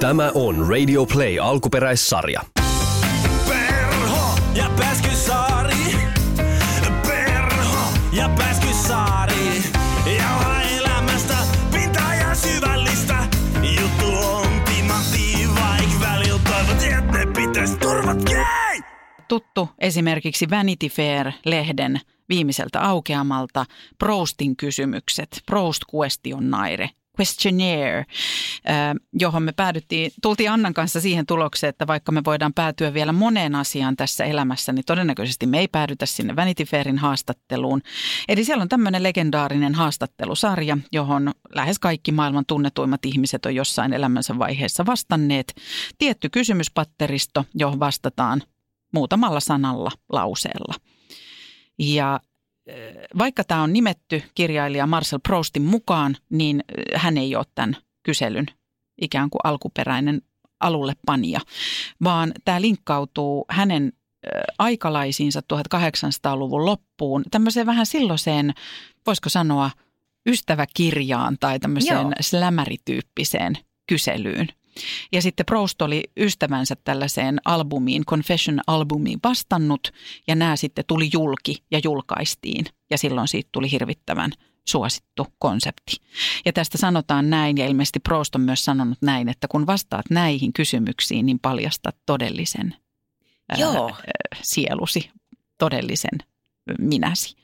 Tämä on Radio Play alkuperäissarja. Perho ja Pääskysaari. Perho ja Pääskysaari. Jauha elämästä pintaa ja syvällistä. Juttu on timantti, vaik välillä toivot, et ne pitäis turvat. Jei! tuttu esimerkiksi Vanity Fair-lehden viimeiseltä aukeamalta Proustin kysymykset, Proust Questionnaire, questionnaire, johon me päädyttiin, tultiin Annan kanssa siihen tulokseen, että vaikka me voidaan päätyä vielä moneen asiaan tässä elämässä, niin todennäköisesti me ei päädytä sinne Vanity Fairin haastatteluun. Eli siellä on tämmöinen legendaarinen haastattelusarja, johon lähes kaikki maailman tunnetuimmat ihmiset on jossain elämänsä vaiheessa vastanneet. Tietty kysymyspatteristo, johon vastataan muutamalla sanalla, lauseella. Ja vaikka tämä on nimetty kirjailija Marcel Proustin mukaan, niin hän ei ole tämän kyselyn ikään kuin alkuperäinen alulle panija, vaan tämä linkkautuu hänen aikalaisiinsa 1800-luvun loppuun, tämmöiseen vähän silloiseen, voisiko sanoa, ystäväkirjaan tai tämmöiseen Joo. slämärityyppiseen kyselyyn. Ja sitten Proust oli ystävänsä tällaiseen albumiin, Confession-albumiin vastannut ja nämä sitten tuli julki ja julkaistiin ja silloin siitä tuli hirvittävän suosittu konsepti. Ja tästä sanotaan näin ja ilmeisesti Proust on myös sanonut näin, että kun vastaat näihin kysymyksiin, niin paljastat todellisen Joo. Ää, sielusi, todellisen minäsi.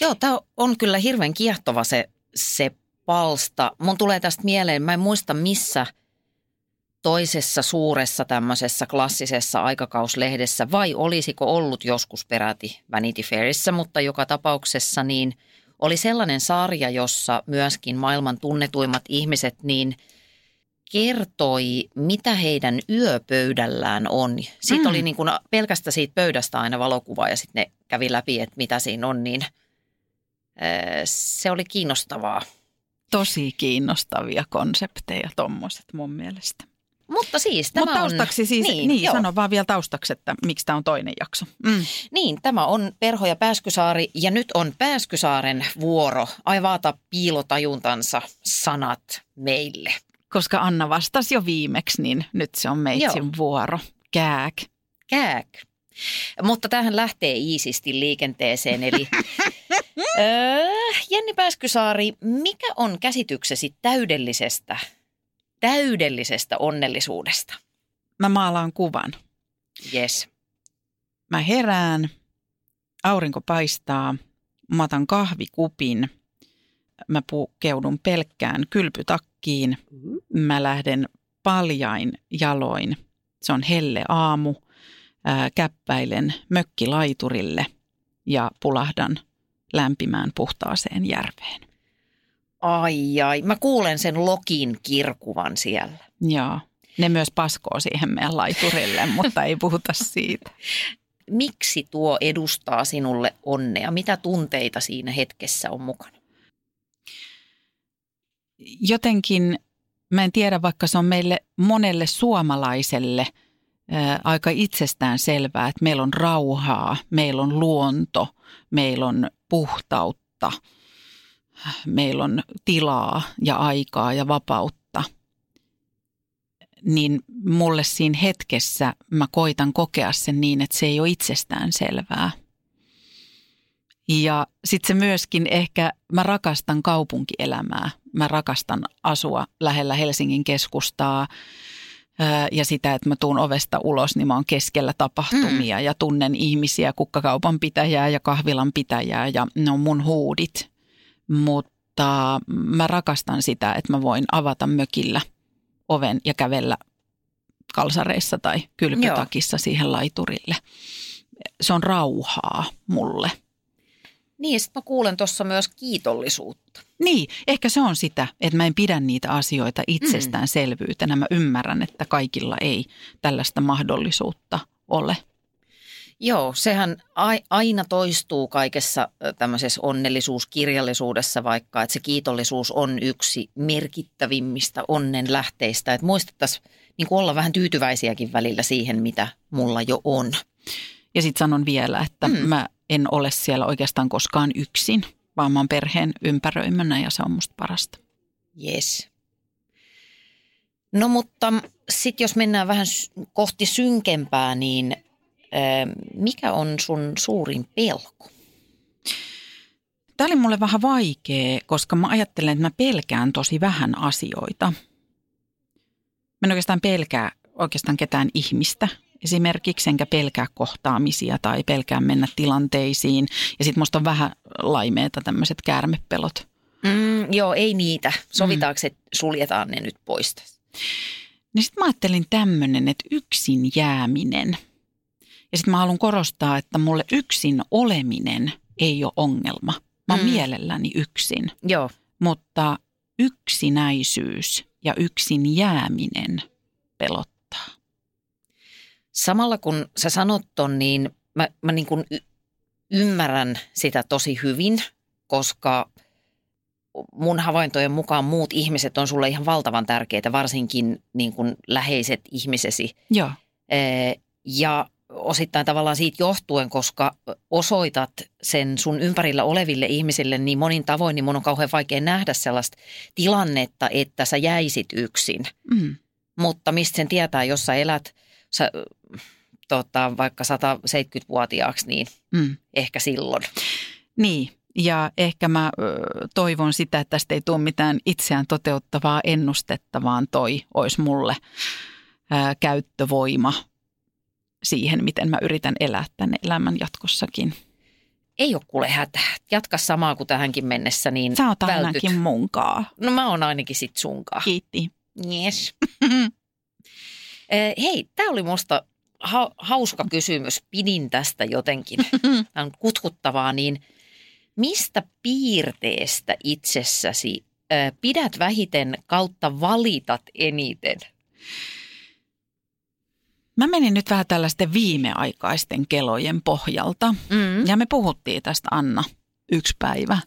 Joo, tämä on kyllä hirveän kiehtova se, se palsta. Mun tulee tästä mieleen, mä en muista missä – toisessa suuressa tämmöisessä klassisessa aikakauslehdessä vai olisiko ollut joskus peräti Vanity Fairissa, mutta joka tapauksessa niin oli sellainen sarja, jossa myöskin maailman tunnetuimmat ihmiset niin kertoi, mitä heidän yöpöydällään on. Sitten mm. oli niin kuin pelkästä siitä pöydästä aina valokuva ja sitten ne kävi läpi, että mitä siinä on, niin se oli kiinnostavaa. Tosi kiinnostavia konsepteja tuommoiset mun mielestä. Mutta siis tämä Mut taustaksi on, siis, niin, niin sano vaan vielä taustaksi, että miksi tämä on toinen jakso. Mm. Niin, tämä on Perho ja Pääskysaari ja nyt on Pääskysaaren vuoro aivaata piilotajuntansa sanat meille. Koska Anna vastasi jo viimeksi, niin nyt se on meitsin Joo. vuoro. Kääk. Kääk. Mutta tähän lähtee iisisti liikenteeseen, eli öö, Jenni Pääskysaari, mikä on käsityksesi täydellisestä täydellisestä onnellisuudesta? Mä maalaan kuvan. Yes. Mä herään, aurinko paistaa, mä otan kahvikupin, mä pukeudun pelkkään kylpytakkiin, mä lähden paljain jaloin. Se on helle aamu, ää, käppäilen mökkilaiturille ja pulahdan lämpimään puhtaaseen järveen. Ai ai, mä kuulen sen Lokin kirkuvan siellä. Joo, ne myös paskoo siihen meidän laiturille, mutta ei puhuta siitä. Miksi tuo edustaa sinulle onnea? Mitä tunteita siinä hetkessä on mukana? Jotenkin, mä en tiedä, vaikka se on meille monelle suomalaiselle ää, aika itsestään selvää, että meillä on rauhaa, meillä on luonto, meillä on puhtautta – meillä on tilaa ja aikaa ja vapautta, niin mulle siinä hetkessä mä koitan kokea sen niin, että se ei ole itsestään selvää. Ja sitten se myöskin ehkä, mä rakastan kaupunkielämää. Mä rakastan asua lähellä Helsingin keskustaa ja sitä, että mä tuun ovesta ulos, niin mä oon keskellä tapahtumia mm. ja tunnen ihmisiä, kukkakaupan pitäjää ja kahvilan pitäjää ja ne on mun huudit mutta mä rakastan sitä, että mä voin avata mökillä oven ja kävellä kalsareissa tai kylpytakissa Joo. siihen laiturille. Se on rauhaa mulle. Niin, sitten mä kuulen tuossa myös kiitollisuutta. Niin, ehkä se on sitä, että mä en pidä niitä asioita itsestäänselvyytenä. Mä ymmärrän, että kaikilla ei tällaista mahdollisuutta ole. Joo, sehän aina toistuu kaikessa tämmöisessä onnellisuuskirjallisuudessa vaikka, että se kiitollisuus on yksi merkittävimmistä onnen lähteistä. Että muistettaisiin niin olla vähän tyytyväisiäkin välillä siihen, mitä mulla jo on. Ja sitten sanon vielä, että mm. mä en ole siellä oikeastaan koskaan yksin, vaan mä oon perheen ympäröimänä ja se on musta parasta. Yes. No mutta sitten jos mennään vähän kohti synkempää, niin mikä on sun suurin pelko? Tämä oli mulle vähän vaikea, koska mä ajattelen, että mä pelkään tosi vähän asioita. Mä en oikeastaan pelkää oikeastaan ketään ihmistä esimerkiksi, enkä pelkää kohtaamisia tai pelkää mennä tilanteisiin. Ja sitten musta on vähän laimeeta tämmöiset käärmepelot. Mm, joo, ei niitä. Sovitaanko, että suljetaan ne nyt pois? Niin sitten mä ajattelin tämmöinen, että yksin jääminen. Ja sitten mä haluan korostaa, että mulle yksin oleminen ei ole ongelma. Mä oon Mm. mielelläni yksin, Joo. mutta yksinäisyys ja yksin jääminen pelottaa. Samalla kun sä sanot ton, niin mä, mä niin kuin y- ymmärrän sitä tosi hyvin, koska mun havaintojen mukaan muut ihmiset on sulle ihan valtavan tärkeitä, varsinkin niin kuin läheiset ihmisesi. Joo, Ee, Ja osittain tavallaan siitä johtuen, koska osoitat sen sun ympärillä oleville ihmisille niin monin tavoin, niin mun on kauhean vaikea nähdä sellaista tilannetta, että sä jäisit yksin. mm. Mutta mistä sen tietää, jos sä elät sä, tota, vaikka 170-vuotiaaksi, niin Mm. ehkä silloin. Niin, ja ehkä mä toivon sitä, että tästä ei tule mitään itseään toteuttavaa ennustetta, vaan toi olisi mulle käyttövoima siihen, miten mä yritän elää tänne elämän jatkossakin. Ei ole kuule hätä. Jatka samaa kuin tähänkin mennessä, niin Sä oot vältyt. ainakin munkaa. No mä oon ainakin sit sunkaan. Kiitti. Yes. Eh, Hei, tämä oli musta ha- hauska kysymys. Pidin tästä jotenkin. Tämä on kutkuttavaa, niin mistä piirteestä itsessäsi eh, pidät vähiten kautta valitat eniten? Mä menin nyt vähän tällaisten viimeaikaisten kelojen pohjalta. Mm. Ja me puhuttiin tästä Anna yksi päivä.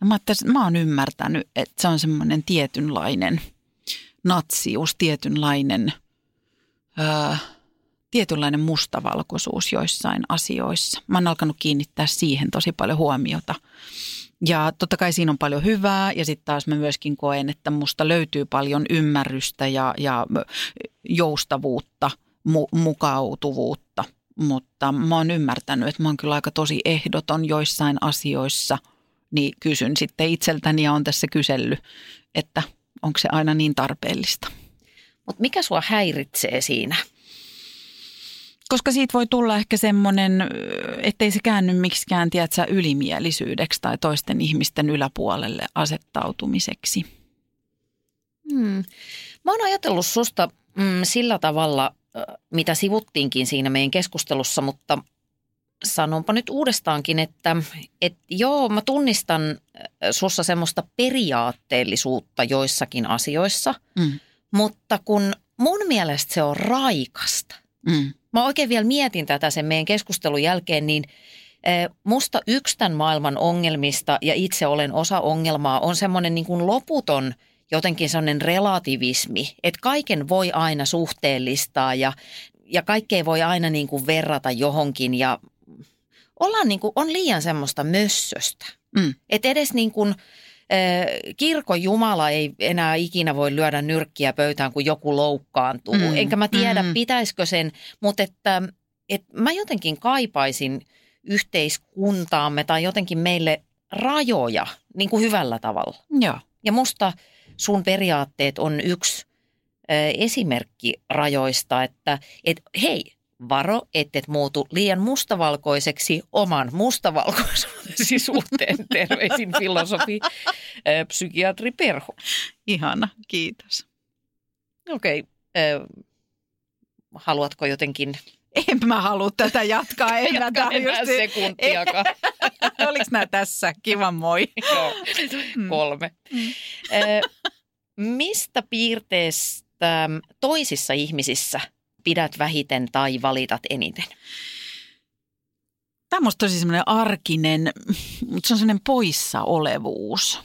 Ja mä, ajattelin, mä oon ymmärtänyt, että se on semmoinen tietynlainen natsius, tietynlainen, ää, tietynlainen mustavalkoisuus joissain asioissa. Mä oon alkanut kiinnittää siihen tosi paljon huomiota. Ja totta kai siinä on paljon hyvää ja sitten taas mä myöskin koen, että musta löytyy paljon ymmärrystä ja, ja joustavuutta, mu, mukautuvuutta. Mutta mä oon ymmärtänyt, että mä oon kyllä aika tosi ehdoton joissain asioissa. Niin kysyn sitten itseltäni ja on tässä kysellyt, että onko se aina niin tarpeellista. Mutta mikä sua häiritsee siinä? Koska siitä voi tulla ehkä semmoinen, ettei se käänny miksikään, tiedätkö, ylimielisyydeksi tai toisten ihmisten yläpuolelle asettautumiseksi. Hmm. Mä oon ajatellut susta mm, sillä tavalla, mitä sivuttiinkin siinä meidän keskustelussa, mutta sanonpa nyt uudestaankin, että et joo, mä tunnistan sussa semmoista periaatteellisuutta joissakin asioissa, Mm. mutta kun mun mielestä se on raikasta. Mm. Mä oikein vielä mietin tätä sen meidän keskustelun jälkeen, niin musta yksi tämän maailman ongelmista, ja itse olen osa ongelmaa, on semmoinen niin kuin loputon jotenkin semmoinen relativismi, että kaiken voi aina suhteellistaa ja, ja kaikkea voi aina niin kuin verrata johonkin ja ollaan niin kuin, on liian semmoista mössöstä. Mm. Että edes niin kuin, kirkon Jumala ei enää ikinä voi lyödä nyrkkiä pöytään, kun joku loukkaantuu. Mm. Enkä mä tiedä, mm. mm. pitäisikö sen, mutta että, että mä jotenkin kaipaisin yhteiskuntaamme tai jotenkin meille rajoja niin kuin hyvällä tavalla. Joo. Ja musta sun periaatteet on yksi ö, esimerkki rajoista, että et, hei, varo, ettet muutu liian mustavalkoiseksi oman mustavalkoisuutesi suhteen. Terveisin filosofi, ö, psykiatri Perho. Ihana, kiitos. Okei, okay, haluatko jotenkin En mä halua tätä jatkaa, en mä just- sekuntiakaan? Oliko nämä tässä? Kiva moi. Joo, kolme. Mm. Ö, Mistä piirteestä toisissa ihmisissä pidät vähiten tai valitat eniten? Tämä on tosi semmoinen arkinen, mutta se on semmoinen poissaolevuus.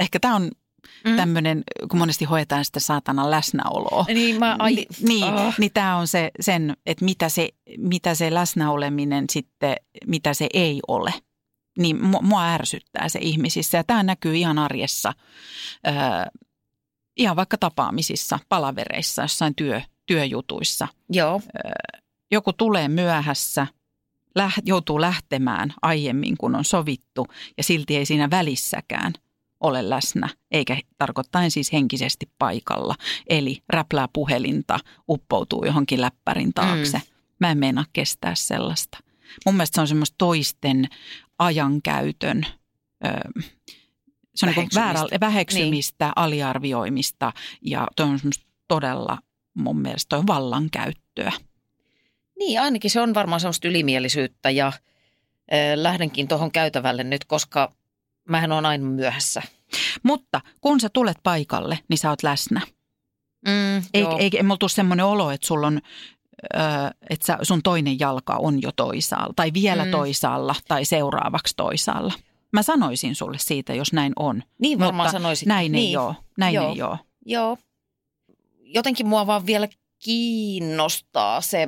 Ehkä tämä on Mm. tämmöinen, kun monesti hoetaan sitä saatanan läsnäoloa. Niin, mä, ai, Ni- niin, ah. niin tämä on se, sen, että mitä se, mitä se läsnäoleminen sitten, mitä se ei ole. Niin mu- mua ärsyttää se ihmisissä ja tämä näkyy ihan arjessa. Öö, ihan vaikka tapaamisissa, palavereissa, jossain työ, työjutuissa. Joo. Joku tulee myöhässä, läht, joutuu lähtemään aiemmin kuin on sovittu ja silti ei siinä välissäkään ole läsnä, eikä tarkoittaen siis henkisesti paikalla. Eli räplää puhelinta, uppoutuu johonkin läppärin taakse. Mm. Mä en meinaa kestää sellaista. Mun mielestä se on semmoista toisten ajankäytön, ö, se on niin väärä, väheksymistä, niin. aliarvioimista ja toi on semmoista todella mun mielestä toi vallankäyttöä. Niin, ainakin se on varmaan semmoista ylimielisyyttä ja äh, lähdenkin tuohon käytävälle nyt, koska mähän on aina myöhässä. Mutta kun sä tulet paikalle, niin sä oot läsnä. Mm, ei, ei, ei mulla tule semmoinen olo, että sulla on että sä, sun toinen jalka on jo toisaalla tai vielä mm. toisaalla tai seuraavaksi toisaalla. Mä sanoisin sulle siitä, jos näin on. Niin varmaan sanoisit. Näin niin. ei ole. Näin Joo. ei ole. Joo. Jotenkin mua vaan vielä kiinnostaa se,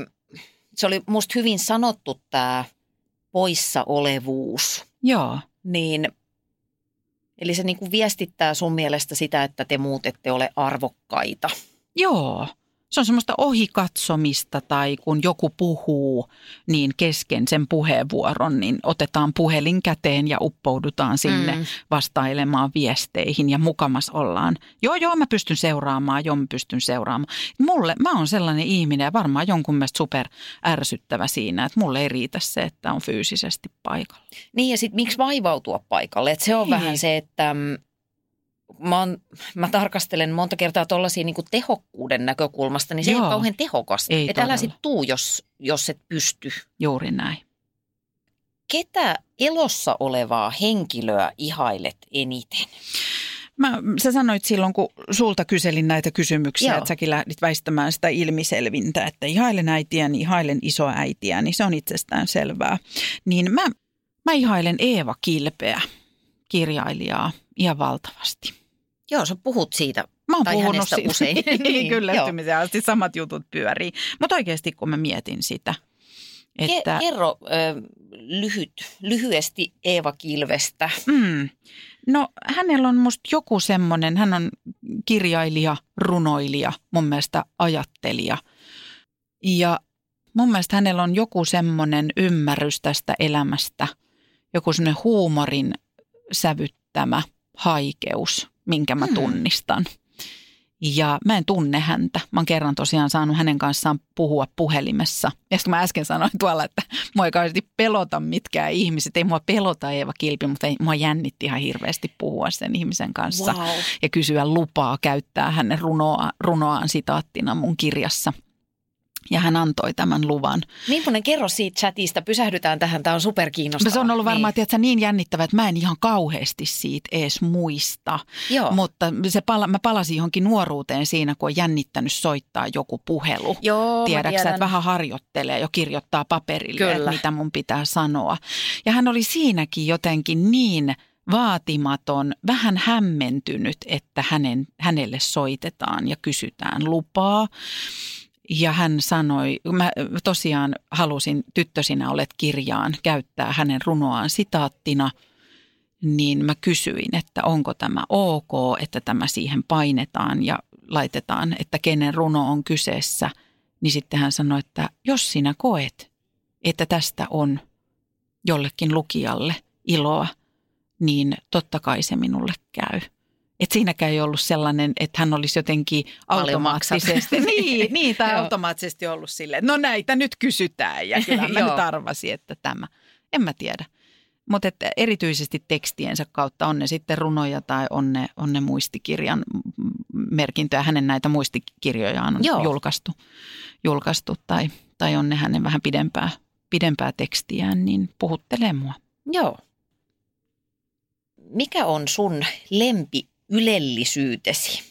se oli musta hyvin sanottu tämä poissaolevuus. Joo. Niin, eli se niinku viestittää sun mielestä sitä, että te muut ette ole arvokkaita. Joo. Se on semmoista ohikatsomista tai kun joku puhuu, niin kesken sen puheenvuoron, niin otetaan puhelin käteen ja uppoudutaan sinne mm. vastailemaan viesteihin ja mukamas ollaan. Joo, joo, mä pystyn seuraamaan, joo, mä pystyn seuraamaan. Mulle, mä oon sellainen ihminen ja varmaan jonkun mielestä super ärsyttävä siinä, että mulle ei riitä se, että on fyysisesti paikalla. Niin ja sitten miksi vaivautua paikalle? Et se on Niin. vähän se, että mm, mä, oon, mä tarkastelen monta kertaa tuollaisia niin tehokkuuden näkökulmasta, niin se ei Joo. ole kauhean tehokasta. Ei Et älä sit tuu, jos, jos et pysty. Juuri näin. Ketä elossa olevaa henkilöä ihailet eniten? Mä, sä sanoit silloin, kun sulta kyselin näitä kysymyksiä, Joo. että säkin lähdit väistämään sitä ilmiselvintä, että ihailen äitiäni, ihailen isoäitiä, niin se on itsestään selvää. Niin mä, mä ihailen Eeva Kilpeä, kirjailijaa, ihan valtavasti. Joo, sä puhut siitä. Mä oon Tai puhunut siitä. usein. niin, Niin, kyllästymisen asti samat jutut pyörii. Mutta oikeasti kun mä mietin sitä, Että... että... Kerro ö, lyhyt, lyhyesti Eeva Kilvestä. Mm. No hänellä on musta joku semmoinen, hän on kirjailija, runoilija, mun mielestä ajattelija. Ja mun mielestä hänellä on joku semmoinen ymmärrys tästä elämästä, joku semmoinen huumorin sävyttämä haikeus, minkä mä Hmm. tunnistan. Ja mä en tunne häntä. Mä oon kerran tosiaan saanut hänen kanssaan puhua puhelimessa. Ja sitten mä äsken sanoin tuolla, että mua ei kauheasti pelota mitkään ihmiset. Ei mua pelota Eeva Kilpi, mutta ei, mua jännitti ihan hirveästi puhua sen ihmisen kanssa. Wow. Ja kysyä lupaa käyttää hänen runoa, runoaan sitaattina mun kirjassa. Ja hän antoi tämän luvan. Millainen kerro siitä chatista? Pysähdytään tähän, tämä on superkiinnostavaa. Se on ollut varmaan Niin. tiedätkö, niin jännittävää, että mä en ihan kauheasti siitä edes muista. Joo. Mutta se pala, mä palasin johonkin nuoruuteen siinä, kun on jännittänyt soittaa joku puhelu. Joo, Tiedätkö että vähän harjoittelee jo kirjoittaa paperille, Kyllä. että mitä mun pitää sanoa. Ja hän oli siinäkin jotenkin niin vaatimaton, vähän hämmentynyt, että hänen, hänelle soitetaan ja kysytään lupaa. Ja hän sanoi, mä tosiaan halusin Tyttö sinä olet kirjaan käyttää hänen runoaan sitaattina, niin mä kysyin, että onko tämä ok, että tämä siihen painetaan ja laitetaan, että kenen runo on kyseessä. Niin sitten hän sanoi, että jos sinä koet, että tästä on jollekin lukijalle iloa, niin totta kai se minulle käy. Et siinäkään ei ollut sellainen, että hän olisi jotenkin automaattisesti, niin, niin tai automaattisesti ollut silleen, no näitä nyt kysytään ja kyllä mä nyt arvasin, että tämä. En mä tiedä. Mutta että erityisesti tekstiensä kautta on ne sitten runoja tai on ne, on ne muistikirjan merkintöjä. Hänen näitä muistikirjojaan on Joo. julkaistu, julkaistu tai, tai on ne hänen vähän pidempää, pidempää tekstiään, niin puhuttelee mua. Joo. Mikä on sun lempi ylellisyytesi?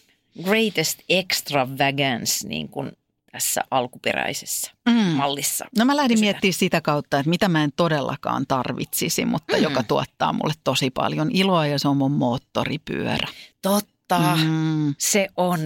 Greatest extravagance, niin kuin tässä alkuperäisessä Mm. mallissa. No mä lähdin Kysytään. miettimään sitä kautta, että mitä mä en todellakaan tarvitsisi, mutta Mm. joka tuottaa mulle tosi paljon iloa ja se on mun moottoripyörä. Totta, mm. Mm. se on,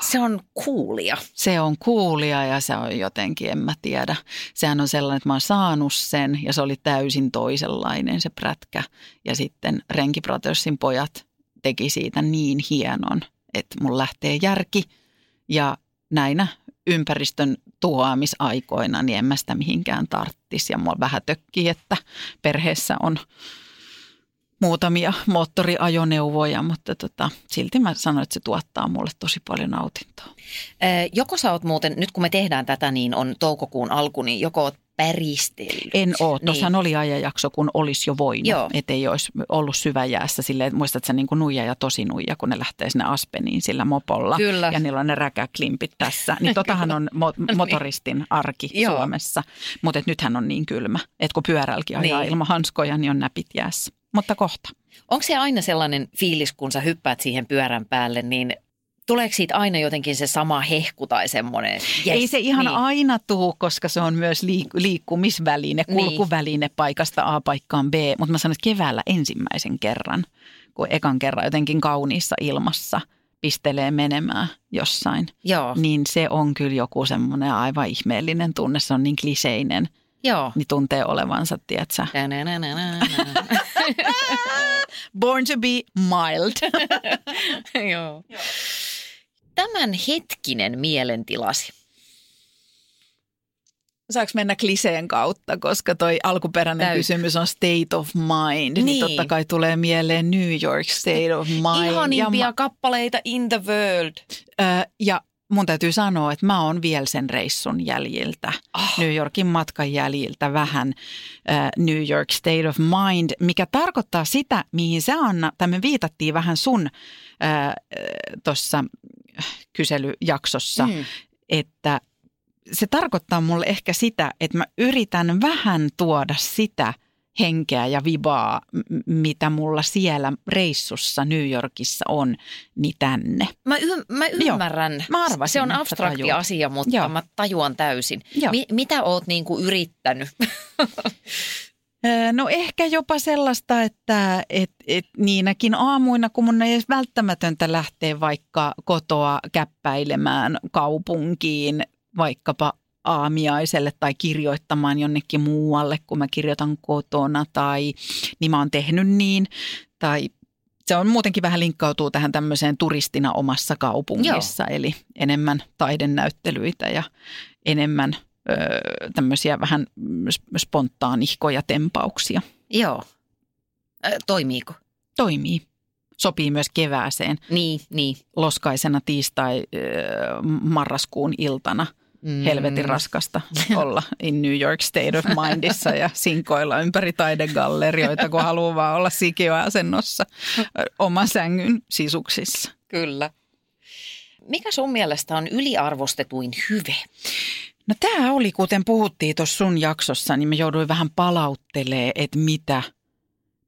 se on kuulia. Se on kuulia ja se on jotenkin, en mä tiedä. Sehän on sellainen, että mä oon saanut sen ja se oli täysin toisenlainen se prätkä. Ja sitten Renki Brothersin pojat teki siitä niin hienon, että mun lähtee järki ja näinä ympäristön tuhoamisaikoina, niin en mä sitä mihinkään tarttisi. Ja mua vähän tökkii, että perheessä on muutamia moottoriajoneuvoja, mutta tota, silti mä sanoin, että se tuottaa mulle tosi paljon nautintoa. Joko sä oot muuten, nyt kun me tehdään tätä, niin on toukokuun alku, niin joko oot päristellyt? En ole. Tuossahan niin. oli ajanjakso, kun olisi jo voinut, ettei olisi ollut syväjäässä. Silleen, muistat sä niin kuin nuija ja tosi nuija, kun ne lähtee sinne Aspeniin sillä mopolla. Kyllä. Ja niillä on ne räkäklimpit tässä. Niin totahan on mo- niin. motoristin arki Joo. Suomessa. Mutta nythän on niin kylmä, että kun pyörälläkin ajaa niin. ilman hanskoja, niin on näpit jäässä. Mutta kohta. Onko se aina sellainen fiilis, kun sä hyppäät siihen pyörän päälle, niin tuleeko siitä aina jotenkin se sama hehku tai semmoinen? Yes, Ei se ihan niin. aina tuu, koska se on myös liik- liikkumisväline, niin. kulkuväline niin. paikasta A paikkaan B. Mutta mä sanon, että keväällä ensimmäisen kerran, kun ekan kerran jotenkin kauniissa ilmassa pistelee menemään jossain. Joo. Niin se on kyllä joku semmoinen aivan ihmeellinen tunne. Se on niin kliseinen. Joo. Niin tuntee olevansa, tiedätkö? Born to be mild. Joo. Tämän hetkinen mielentilasi. Saanko mennä kliseen kautta, koska toi alkuperäinen Täyt. kysymys on state of mind, niin. niin totta kai tulee mieleen New York state of mind. Ihanimpia ja ma- kappaleita in the world. Ö, ja mun täytyy sanoa, että mä oon vielä sen reissun jäljiltä, oh. New Yorkin matkan jäljiltä vähän äh, New York State of Mind, mikä tarkoittaa sitä, mihin sä Anna, tai me viitattiin vähän sun äh, tuossa kyselyjaksossa, mm. että se tarkoittaa mulle ehkä sitä, että mä yritän vähän tuoda sitä henkeä ja vibaa, mitä mulla siellä reissussa New Yorkissa on, niin tänne. Mä, y- mä ymmärrän. Joo, mä arvasin, Se on abstrakti asia, mutta Joo. mä tajuan täysin. Mi- mitä oot niinku yrittänyt? No ehkä jopa sellaista, että et, et niinäkin aamuina, kun mun ei edes välttämätöntä lähteä vaikka kotoa käppäilemään kaupunkiin, vaikkapa aamiaiselle tai kirjoittamaan jonnekin muualle, kun mä kirjoitan kotona tai niin mä oon tehnyt niin. Tai se on muutenkin vähän linkkautuu tähän tämmöiseen turistina omassa kaupungissa, Joo. eli enemmän taidenäyttelyitä ja enemmän tämmöisiä vähän spontaanihkoja tempauksia. Joo. Toimiiko? Toimii. Sopii myös kevääseen. Niin, niin. Loskaisena tiistai-marraskuun iltana – mm. helvetin raskasta olla in New York State of Mindissa ja sinkoilla ympäri taidegallerioita, kun haluaa vaan olla sikioasennossa oman sängyn sisuksissa. Kyllä. Mikä sun mielestä on yliarvostetuin hyve? No tämä oli, kuten puhuttiin tuossa sun jaksossa, niin me jouduin vähän palauttelee, että mitä,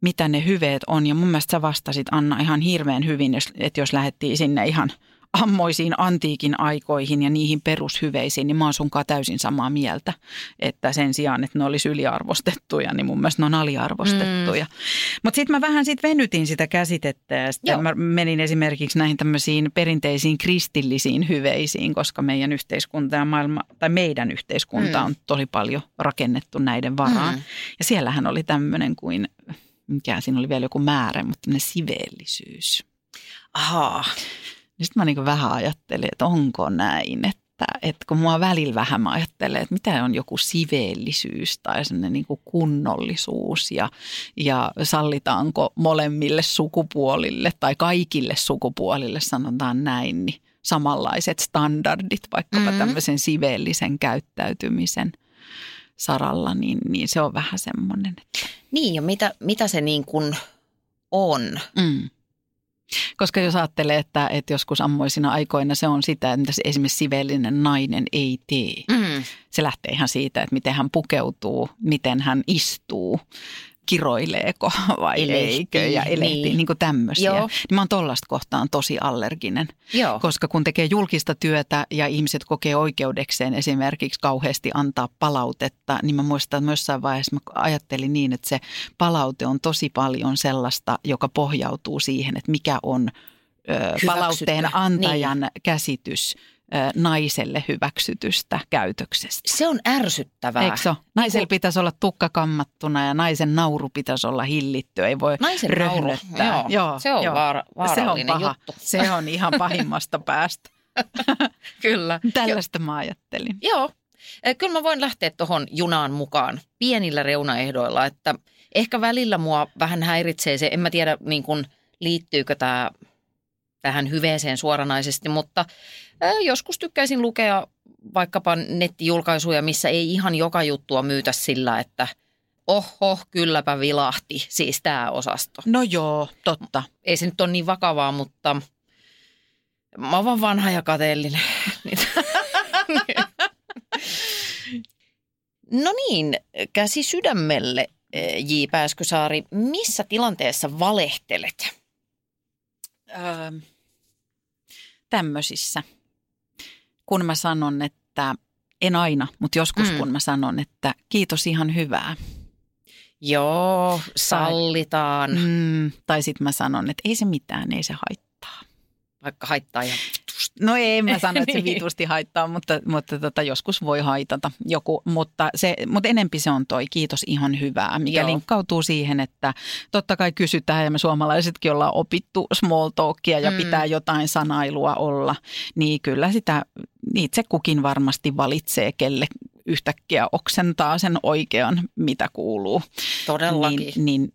mitä ne hyveet on. Ja mun mielestä sä vastasit Anna ihan hirveän hyvin, että jos lähdettiin sinne ihan – ammoisiin antiikin aikoihin ja niihin perushyveisiin, niin mä oon sunkaan täysin samaa mieltä. Että sen sijaan, että ne olisi yliarvostettuja, niin mun mielestä ne on aliarvostettuja. Mm. Mutta sitten mä vähän sitten venytin sitä käsitettä ja sitten mä menin esimerkiksi näihin tämmöisiin perinteisiin kristillisiin hyveisiin, koska meidän yhteiskunta ja maailma, tai meidän yhteiskunta mm. on tosi paljon rakennettu näiden varaan. Mm. Ja siellähän oli tämmöinen kuin, mikä siinä oli vielä joku määrä, mutta tämmöinen siveellisyys. Ahaa. Niin sitten mä niin vähän ajattelin, että onko näin, että, että kun mua välillä vähän mä ajattelen, että mitä on joku siveellisyys tai sellainen niin kunnollisuus ja, ja sallitaanko molemmille sukupuolille tai kaikille sukupuolille, sanotaan näin, niin samanlaiset standardit vaikkapa mm-hmm. tämmöisen siveellisen käyttäytymisen saralla, niin, niin se on vähän semmoinen. Että... Niin ja mitä, mitä se niin kuin on? Mm. Koska jos ajattelee, että, että joskus ammoisina aikoina se on sitä, että mitä se esimerkiksi sivellinen nainen ei tee. Mm. Se lähtee ihan siitä, että miten hän pukeutuu, miten hän istuu, kiroileeko vai eikö ja elehtii, niin, niin kuin tämmöisiä. Joo. Niin mä oon tollasta kohtaan tosi allerginen, Joo. koska kun tekee julkista työtä ja ihmiset kokee oikeudekseen esimerkiksi kauheasti antaa palautetta, niin mä muistan, että jossain vaiheessa mä ajattelin niin, että se palaute on tosi paljon sellaista, joka pohjautuu siihen, että mikä on ö, palautteen antajan niin. käsitys naiselle hyväksytystä käytöksestä. Se on ärsyttävää. Eikö se ole? Naisella Niin pitäisi olla tukka kammattuna ja naisen nauru pitäisi olla hillitty. Ei voi Naisen nauru, röhnöttää. joo, se on vaara- Se on vaarallinen paha. juttu. Se on ihan pahimmasta päästä. Kyllä. Tällaista mä ajattelin. Joo. Kyllä mä voin lähteä tuohon junaan mukaan pienillä reunaehdoilla, että ehkä välillä mua vähän häiritsee se, en mä tiedä niin kuin, liittyykö tämä tähän hyveeseen suoranaisesti, mutta joskus tykkäisin lukea vaikkapa nettijulkaisuja, missä ei ihan joka juttua myytä sillä, että oho, kylläpä vilahti, siis tämä osasto. No joo, totta. Ei se nyt ole niin vakavaa, mutta mä oon vaan vanha ja kateellinen. no niin, käsi sydämelle, J. Pääskysaari. Missä tilanteessa valehtelet? Öö, tämmöisissä. Kun mä sanon, että en aina, mutta joskus Mm. kun mä sanon, että kiitos ihan hyvää. Joo, sallitaan, mm. Mm, tai sitten mä sanon, että ei se mitään, ei se haittaa. vaikka haittaa ihan No ei, mä sano, että se Niin. vitusti haittaa, mutta, mutta tota, joskus voi haitata joku. Mutta, se, mutta enempi se on toi kiitos ihan hyvää, mikä Joo. linkkautuu siihen, että totta kai kysytään ja me suomalaisetkin ollaan opittu small talkia ja Mm. mm. pitää jotain sanailua olla. Niin kyllä sitä itse kukin varmasti valitsee, kelle yhtäkkiä oksentaa sen oikean, mitä kuuluu. todellakin. Niin, niin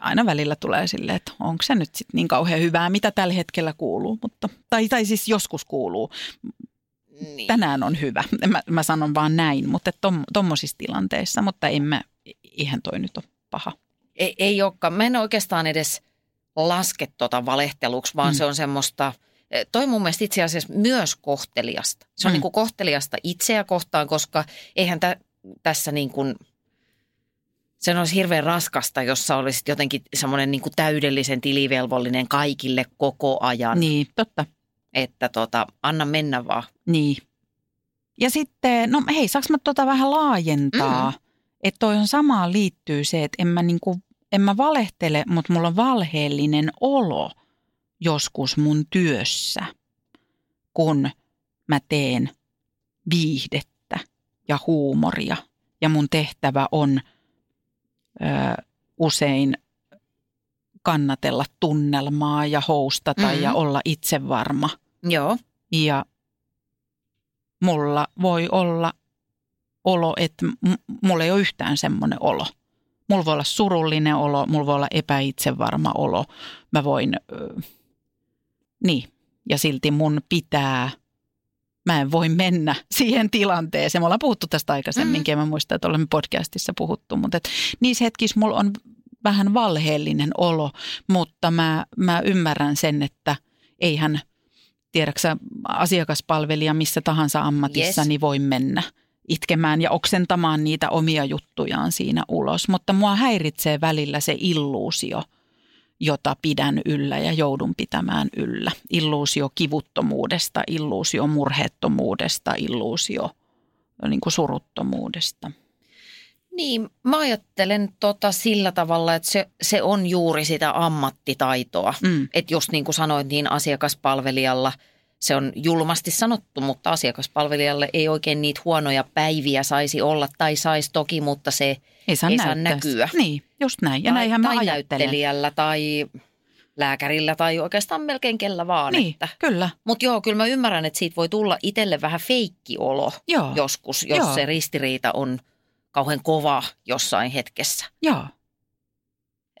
aina välillä tulee silleen, että onko se nyt sit niin kauhean hyvää, mitä tällä hetkellä kuuluu. Mutta, tai, tai siis joskus kuuluu. Niin. Tänään on hyvä. Mä, mä sanon vaan näin, mutta tom, tommosissa tilanteissa. Mutta en mä, eihän toi nyt ole paha. Ei, ei olekaan. Mä en oikeastaan edes laske tota valehteluksi, vaan Mm. se on semmoista, eh, toi mun mielestä itse asiassa myös kohteliasta. Se on mm. niin kuin kohteliasta itseä kohtaan, koska eihän tä, tässä niin kuin, se olisi hirveän raskasta, jos sä olisit jotenkin semmoinen niin kuin täydellisen tilivelvollinen kaikille koko ajan. Niin, totta. Että tota, anna mennä vaan. Niin. Ja sitten, no hei, saaks mä tota vähän laajentaa? Mm. Että toi on samaan liittyy se, että en mä, niinku, en mä valehtele, mutta mulla on valheellinen olo joskus mun työssä, kun mä teen viihdettä ja huumoria. Ja mun tehtävä on usein kannatella tunnelmaa ja houstata Mhm. ja olla itsevarma. Joo. Ja mulla voi olla olo, että m- mulla ei ole yhtään semmoinen olo. Mulla voi olla surullinen olo, mulla voi olla epäitsevarma olo. Mä voin, ö, niin, ja silti mun pitää, mä en voi mennä siihen tilanteeseen. Me ollaan puhuttu tästä aikaisemminkin, mm. mä muistan, että olemme podcastissa puhuttu, mutta et niissä hetkissä mulla on vähän valheellinen olo, mutta mä, mä ymmärrän sen, että eihän, tiedäksä, asiakaspalvelija missä tahansa ammatissa, Yes. niin voi mennä itkemään ja oksentamaan niitä omia juttujaan siinä ulos. Mutta mua häiritsee välillä se illuusio, jota pidän yllä ja joudun pitämään yllä. Illuusio kivuttomuudesta, illuusio murheettomuudesta, illuusio niin kuin suruttomuudesta. Niin, mä ajattelen tota sillä tavalla, että se, se on juuri sitä ammattitaitoa. Mm. Että just niin kuin sanoit, niin asiakaspalvelijalla se on julmasti sanottu, mutta asiakaspalvelijalle ei oikein niitä huonoja päiviä saisi olla, tai saisi toki, mutta se Ei saa, Ei saa näkyä. Niin, just näin. Ja tai, näinhän mä tai ajattelen. näyttelijällä tai lääkärillä tai oikeastaan melkein kellä vaan. Niin, Että. kyllä. Mutta joo, kyllä mä ymmärrän, että siitä voi tulla itselle vähän feikkiolo Joo, joskus, jos Joo. se ristiriita on kauhean kova jossain hetkessä. joo.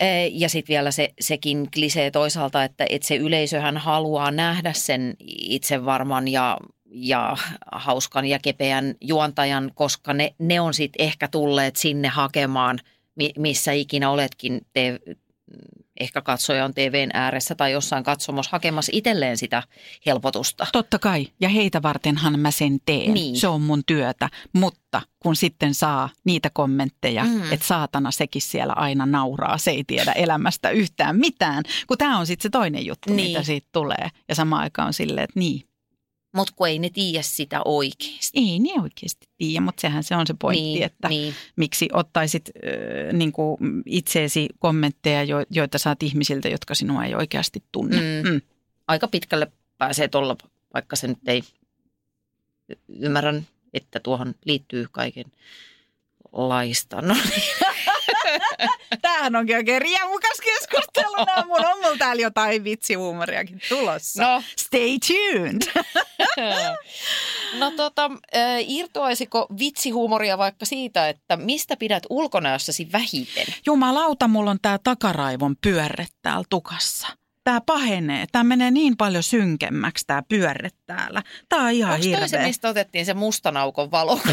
Eh, Ja sitten vielä se, sekin klisee toisaalta, että, että se yleisöhän haluaa nähdä sen itsevarman ja, ja hauskan ja kepeän juontajan, koska ne, ne on sitten ehkä tulleet sinne hakemaan, mi- missä ikinä oletkin, te, ehkä katsoja on TVn ääressä tai jossain katsomossa hakemassa itselleen sitä helpotusta. Totta kai, ja heitä vartenhan mä sen teen. Niin. Se on mun työtä, mutta kun sitten saa niitä kommentteja, Mm. että saatana sekin siellä aina nauraa, se ei tiedä elämästä yhtään mitään, kun tämä on sitten se toinen juttu, Niin. niin. mitä siitä tulee. Ja samaan aikaan on silleen, että niin, Mutta kun ei ne tiedä sitä oikeasti. ei niin oikeasti tiedä, mutta sehän se on se pointti, niin, että niin. miksi ottaisit äh, niin kuin itseesi kommentteja, jo, joita saat ihmisiltä, jotka sinua ei oikeasti tunne. Mm. Mm. Aika pitkälle pääsee tuolla, vaikka se nyt ei ymmärrän, että tuohon liittyy kaiken laista. No niin. Tämähän onkin oikein riemukas keskustelu. Mun on mulla täällä jotain vitsihuumoriakin tulossa. No. Stay tuned. No tota, irtoaisiko vitsihuumoria vaikka siitä, että mistä pidät ulkonäössäsi vähiten? Jumalauta, mulla on tää takaraivon pyörre täällä tukassa. Tää pahenee. Tää menee niin paljon synkemmäksi tää pyörre täällä. Tää on ihan Onko toi se, hirveä. mistä otettiin se mustanaukon valo?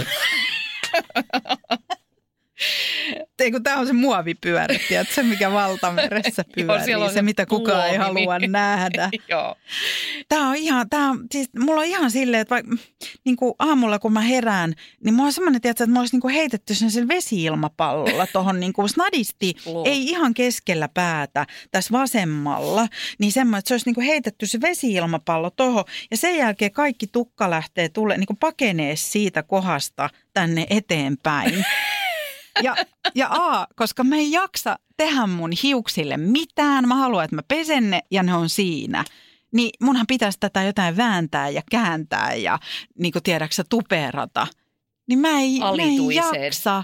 Ei kun tää on se muovipyörä, tiedätkö, se mikä valtameressä Joo, pyörii, siellä on se se mitä kukaan ei muovi, halua nähdä. Joo. Tämä on ihan, tää on, siis mulla on ihan silleen, että vaikka niin kuin aamulla kun mä herään, niin mulla on semmoinen, tiedätkö, että mä olisin niin heitetty sen sillä vesi-ilmapallolla tuohon niin kuin snadisti, Loo. ei ihan keskellä päätä, tässä vasemmalla, niin semmoinen, että se olisi niin kuin heitetty se vesi-ilmapallo tuohon ja sen jälkeen kaikki tukka lähtee tulee, niin kuin pakenee siitä kohdasta tänne eteenpäin. Ja, ja A, koska mä en jaksa tehdä mun hiuksille mitään, mä haluan, että mä pesen ne ja ne on siinä. Niin munhan pitäisi tätä jotain vääntää ja kääntää ja niin kuin tiedäksä tuperata. Niin mä en, mä en jaksa.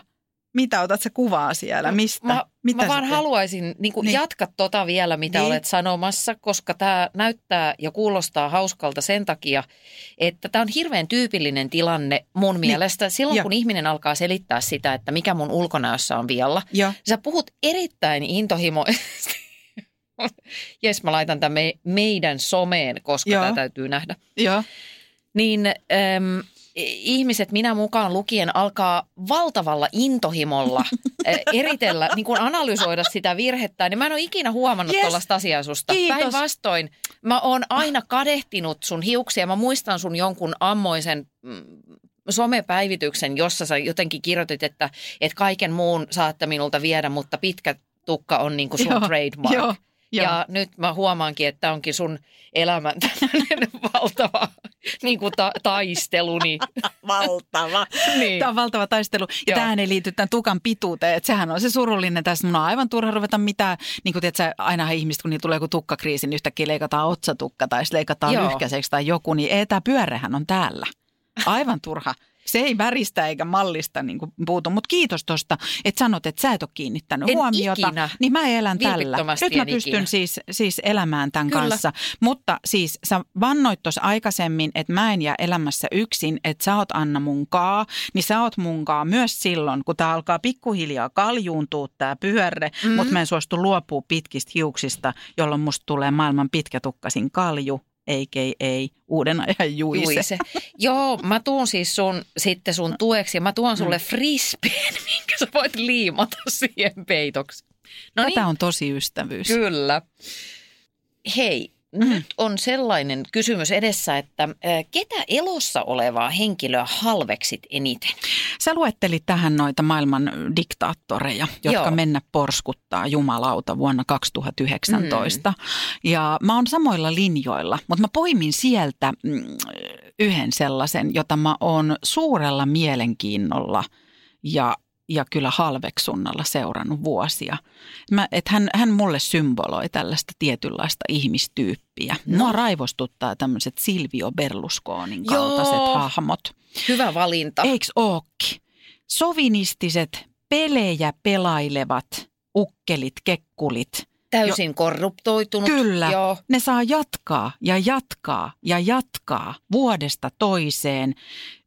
Mitä otat sä kuvaa siellä? Mistä? Mä, Mitä mä vaan teet? haluaisin niin kuin Niin. niin. jatka tota vielä, mitä Niin. niin. olet sanomassa, koska tämä näyttää ja kuulostaa hauskalta sen takia, että tämä on hirveän tyypillinen tilanne mun mielestä. Silloin Joo. kun ihminen alkaa selittää sitä, että mikä mun ulkonäössä on vialla, Joo. sä puhut erittäin intohimoisesti. Jes, mä laitan tämän me, meidän someen, koska tämä täytyy nähdä. Joo. Niin äm, ihmiset, minä mukaan lukien, alkaa valtavalla intohimolla äh, eritellä, niin kuin analysoida sitä virhettä. Niin mä en ole ikinä huomannut Yes. tuollaista asiaa susta. Päinvastoin, mä oon aina kadehtinut sun hiuksia. Mä muistan sun jonkun ammoisen mm, somepäivityksen, jossa sä jotenkin kirjoitit, että, että kaiken muun saatte minulta viedä, mutta pitkä tukka on niin kuin sun Joo, trademark. Joo. Joo. Ja nyt mä huomaankin, että onkin sun elämän tämmöinen valtava niin kuin ta- taistelu. Niin, valtava. niin. Tämä on valtava taistelu. Ja Joo. tähän ei liity tämän tukan pituuteen. Että sehän on se surullinen tässä. Mun on aivan turha ruveta mitään. Niin kuin tiedät, aina ihmiset, kun niillä tulee joku tukkakriisi, niin yhtäkkiä leikataan otsatukka tai leikataan Joo. lyhkäiseksi tai joku. Niin ei, tämä pyörehän on täällä. Aivan turha. Se ei väristä eikä mallista niin kuin puutu. Mutta kiitos tuosta, että sanot, että sä et ole kiinnittänyt En huomiota. ikinä. Niin mä elän tällä. Nyt mä pystyn ikinä. siis, siis elämään tämän Kyllä. kanssa. Mutta siis sä vannoit tuossa aikaisemmin, että mä en jää elämässä yksin, että sä oot Anna munkaa, niin sä oot munkaa myös silloin, kun tää alkaa pikkuhiljaa kaljuuntua tää pyörre, Mhm. mm-hmm. mutta mä en suostu luopua pitkistä hiuksista, jolloin musta tulee maailman pitkätukkasin kalju, a.k.a. uuden ajan juise. Juise. Joo, mä tuun siis sun, sitten sun tueksi ja mä tuon sulle frisbeen, minkä sä voit liimata siihen peitoksi. No Tätä on tosi ystävyys. Kyllä. Hei, mm. nyt on sellainen kysymys edessä, että äh, ketä elossa olevaa henkilöä halveksit eniten? Sä luettelit tähän noita maailman diktaattoreja, jotka Joo. mennä porskuttaa jumalauta vuonna 2019. Mm. Ja mä oon samoilla linjoilla, mutta mä poimin sieltä mm, yhden sellaisen, jota mä oon suurella mielenkiinnolla ja ja kyllä halveksunnalla seurannut vuosia. Mä, et hän, hän mulle symboloi tällaista tietynlaista ihmistyyppiä. No. Mua raivostuttaa tämmöiset Silvio Berlusconin kaltaiset Joo. hahmot. Hyvä valinta. Eiks ookki? Sovinistiset, pelejä pelailevat ukkelit, kekkulit. Täysin korruptoitunut. Kyllä, Joo. ne saa jatkaa ja jatkaa ja jatkaa vuodesta toiseen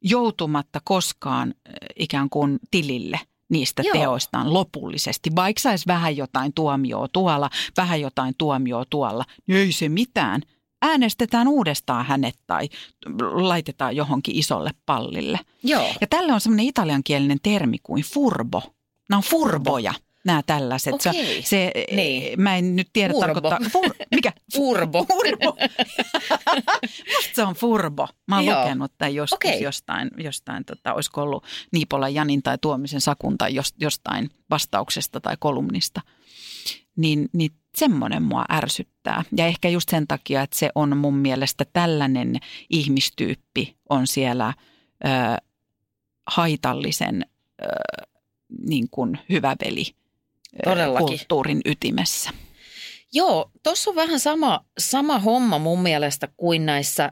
joutumatta koskaan äh, ikään kuin tilille niistä Joo. Teoistaan lopullisesti. Vaikka saisi vähän jotain tuomioa tuolla, vähän jotain tuomioa tuolla, niin ei se mitään. Äänestetään uudestaan hänet tai laitetaan johonkin isolle pallille. Joo. Ja tälle on semmoinen italiankielinen termi kuin furbo. Nämä on furboja, nämä tällaiset. Se- Okei. Se, Niin. Mä en nyt tiedä Furbo. tarkoittaa. Fur, mikä? Furbo. Furbo. Musta se on furbo. Mä oon Joo. lukenut tämän joskus Okei. jostain, jostain tota, olisiko ollut Niipolan Janin tai Tuomisen Sakun tai jos- jostain vastauksesta tai kolumnista. Niin, niin semmoinen mua ärsyttää. Ja ehkä just sen takia, että se on mun mielestä tällainen ihmistyyppi on siellä ö, haitallisen ö, niin kuin hyvä veli Todellakin. kulttuurin ytimessä. Joo, tuossa on vähän sama, sama homma mun mielestä kuin näissä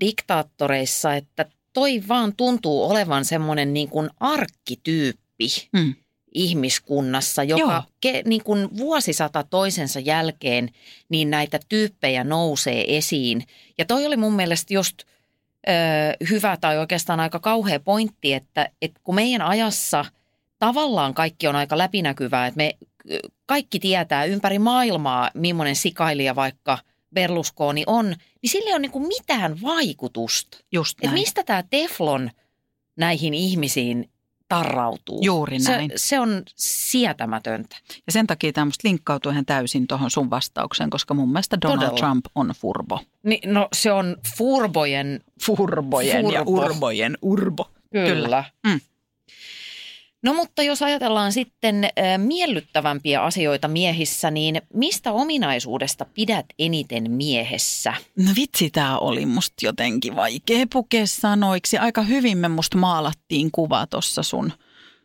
diktaattoreissa, että toi vaan tuntuu olevan semmoinen niin kuin arkkityyppi Mm. ihmiskunnassa, joka ke, niin kuin vuosisata toisensa jälkeen niin näitä tyyppejä nousee esiin. Ja toi oli mun mielestä just ö, hyvä tai oikeastaan aika kauhea pointti, että, että kun meidän ajassa tavallaan kaikki on aika läpinäkyvää, että me kaikki tietää ympäri maailmaa, millainen sikailija vaikka Berlusconi on, niin sillä ei ole niin mitään vaikutusta. Just Että näin. mistä tämä teflon näihin ihmisiin tarrautuu? Juuri näin. Se, se on sietämätöntä. Ja sen takia tämä musta linkkautuu ihan täysin tuohon sun vastaukseen, koska mun mielestä Donald Todella. Trump on furbo. Ni, no se on furbojen, Furbojen ja Furbo. urbojen urbo. kyllä. Kyllä. Mm. No mutta jos ajatellaan sitten miellyttävämpiä asioita miehissä, niin mistä ominaisuudesta pidät eniten miehessä? No vitsi, tämä oli musta jotenkin vaikea pukea sanoiksi. Aika hyvin me musta maalattiin kuva tuossa sun,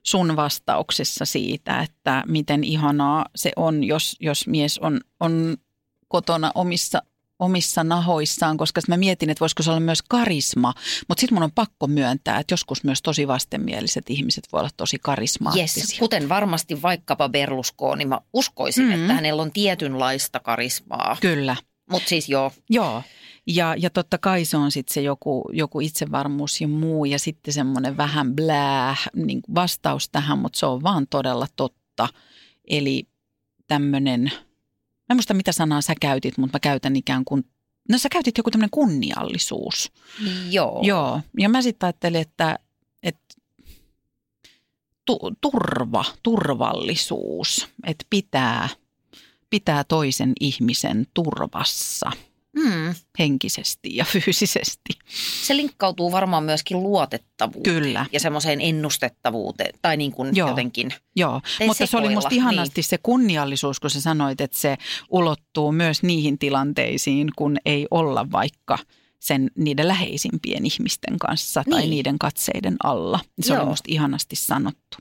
sun vastauksessa siitä, että miten ihanaa se on, jos, jos mies on, on kotona omissa omissa nahoissaan, koska mä mietin, että voisiko se olla myös karisma, mutta sitten mun on pakko myöntää, että joskus myös tosi vastenmieliset ihmiset voi olla tosi karismaattisia. Yes, kuten varmasti vaikkapa Berlusconi, mä uskoisin, Mm. mm-hmm. että hänellä on tietynlaista karismaa. Kyllä. Mutta siis joo, Joo, ja, ja totta kai se on sitten se joku, joku itsevarmuus ja muu ja sitten semmoinen vähän blää niin vastaus tähän, mutta se on vaan todella totta. Eli tämmöinen, mä en muista mitä sanaa sä käytit, mutta mä käytän ikään kuin, no sä käytit joku tämmöinen kunniallisuus. joo. Joo, ja mä sitten ajattelin, että, että tu, turva, turvallisuus, että pitää, pitää toisen ihmisen turvassa Mm. henkisesti ja fyysisesti. Se linkkautuu varmaan myöskin luotettavuuteen. Kyllä. Ja semmoiseen ennustettavuuteen tai niin kuin Joo. jotenkin. Joo, Ei mutta se oli musta ihanasti niin. se kunniallisuus, kun sä sanoit, että se ulottuu myös niihin tilanteisiin, kun ei olla vaikka sen niiden läheisimpien ihmisten kanssa tai Niin. niiden katseiden alla. Se Joo. oli musta ihanasti sanottu.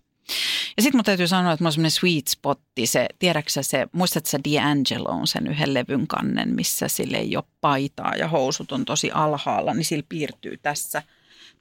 Ja sitten mun täytyy sanoa, että mulla on semmoinen sweet spotti, se, tiedätkö se, muistatko sä D'Angelo on sen yhden levyn kannen, missä sille ei ole paitaa ja housut on tosi alhaalla, niin sillä piirtyy tässä,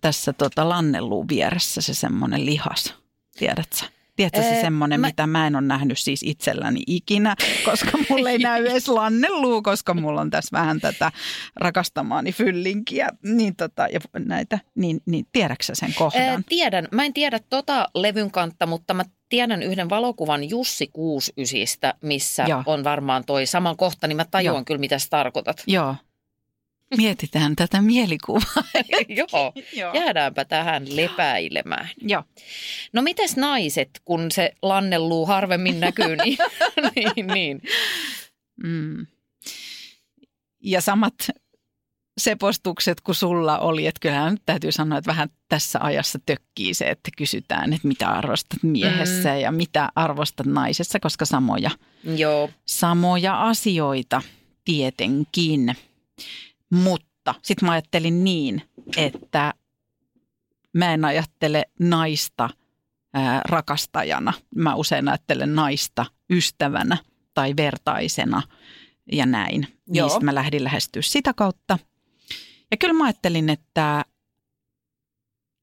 tässä tota lannelluun vieressä se semmoinen lihas, tiedätkö? Tiedätkö se semmoinen, mä- mitä mä en ole nähnyt siis itselläni ikinä, koska mulla ei näy edes lannelluu, koska mulla on tässä vähän tätä rakastamaani fyllinkiä, niin, tota, ja näitä, niin, niin tiedätkö sen kohdan? Ää, tiedän, mä en tiedä tota levyn kantta, mutta mä tiedän yhden valokuvan Jussi Kuusysistä, missä Joo. on varmaan toi sama kohta, niin mä tajuan Joo. kyllä, mitä sä tarkoitat. Joo. Mietitään tätä mielikuvaa. Joo, Joo. jäädäänpä tähän lepäilemään. Joo. No mites naiset, kun se lannelluu harvemmin näkyy, niin, niin, niin. Mm. Ja samat sepostukset kuin sulla oli, että kyllähän nyt täytyy sanoa, että vähän tässä ajassa tökkii se, että kysytään, että mitä arvostat miehessä mm. ja mitä arvostat naisessa, koska samoja, Joo, samoja asioita tietenkin. Mutta sitten mä ajattelin niin, että mä en ajattele naista ää, rakastajana. Mä usein ajattelen naista ystävänä tai vertaisena ja näin. Joo. Niistä mä lähdin lähestyä sitä kautta. Ja kyllä mä ajattelin, että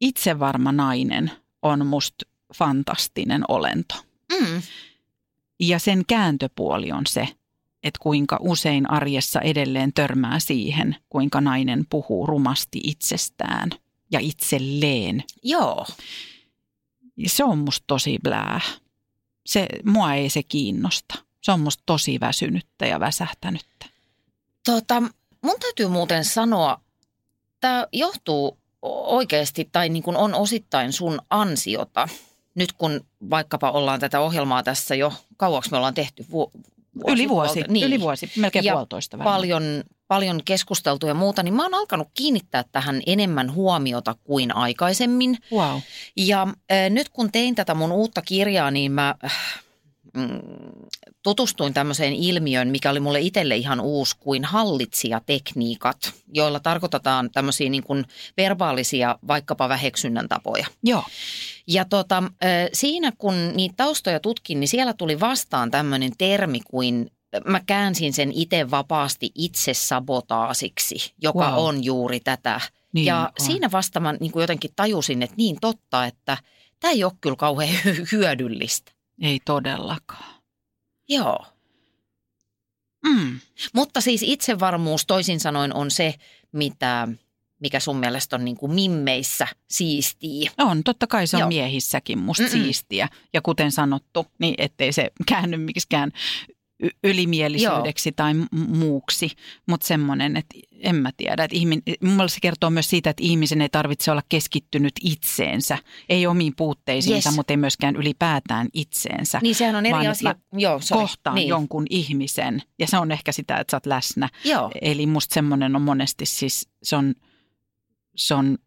itsevarma nainen on musta fantastinen olento. mm, Ja sen kääntöpuoli on se, että kuinka usein arjessa edelleen törmää siihen, kuinka nainen puhuu rumasti itsestään ja itselleen. joo. Se on musta tosi blää. Se, mua ei se kiinnosta. Se on musta tosi väsynyttä ja väsähtänyttä. Tota, mun täytyy muuten sanoa, tämä johtuu oikeasti tai niin kuin on osittain sun ansiota. Nyt kun vaikkapa ollaan tätä ohjelmaa tässä jo, kauaksi me ollaan tehty? Vu- vuosi, Yli vuosi, puolta- niin. yli vuosi, melkein Ja puolitoista varmaan. paljon, paljon keskusteltu ja muuta, niin mä oon alkanut kiinnittää tähän enemmän huomiota kuin aikaisemmin. Wow. Ja äh, nyt kun tein tätä mun uutta kirjaa, niin mä äh, tutustuin tämmöiseen ilmiöön, mikä oli mulle itselle ihan uusi, kuin hallitsijatekniikat, joilla tarkoitetaan tämmöisiä niin kuin verbaalisia vaikkapa väheksynnän tapoja. Joo. Ja tota, siinä kun niitä taustoja tutkin, niin siellä tuli vastaan tämmöinen termi kuin Mä käänsin sen itse vapaasti itsesabotaasiksi, joka Wow. on juuri tätä Niin ja on. siinä vasta mä niin kuin jotenkin tajusin, että niin totta, että tämä ei ole kyllä kauhean hy- hyödyllistä. Ei todellakaan. Joo. Mm. Mutta siis itsevarmuus toisin sanoen on se, mitä, mikä sun mielestä on niin kuin mimmeissä siistiä. On, totta kai se on Joo. miehissäkin musta Mm-mm. siistiä. Ja kuten sanottu, niin ettei se käänny miksikään y- ylimielisyydeksi tai m- muuksi, mutta semmoinen, että en mä tiedä. Että ihmin, mun mielestä se kertoo myös siitä, että ihmisen ei tarvitse olla keskittynyt itseensä, ei omiin puutteisiinsa, Yes. mutta ei myöskään ylipäätään itseensä. Niin sehän on eri Vaan asia. Joo, sorry. kohtaan niin. jonkun ihmisen ja se on ehkä sitä, että sä oot läsnä. Joo. Eli musta semmoinen on monesti siis, se on, se on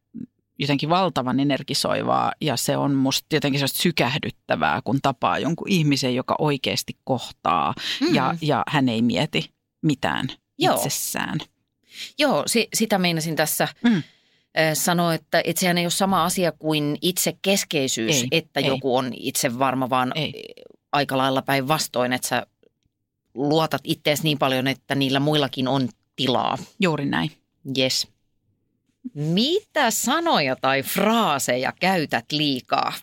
jotenkin valtavan energisoivaa ja se on musta jotenkin sellaista sykähdyttävää, kun tapaa jonkun ihmisen, joka oikeasti kohtaa Mm. ja, ja hän ei mieti mitään Joo. itsessään. Joo, si- sitä meinasin tässä Mm. sanoa, että, että sehän ei ole sama asia kuin itsekeskeisyys, Ei, että ei. joku on itse varma, vaan Ei. aika lailla päinvastoin, että sä luotat ittees niin paljon, että niillä muillakin on tilaa. Juuri näin. Yes. Mitä sanoja tai fraaseja käytät liikaa?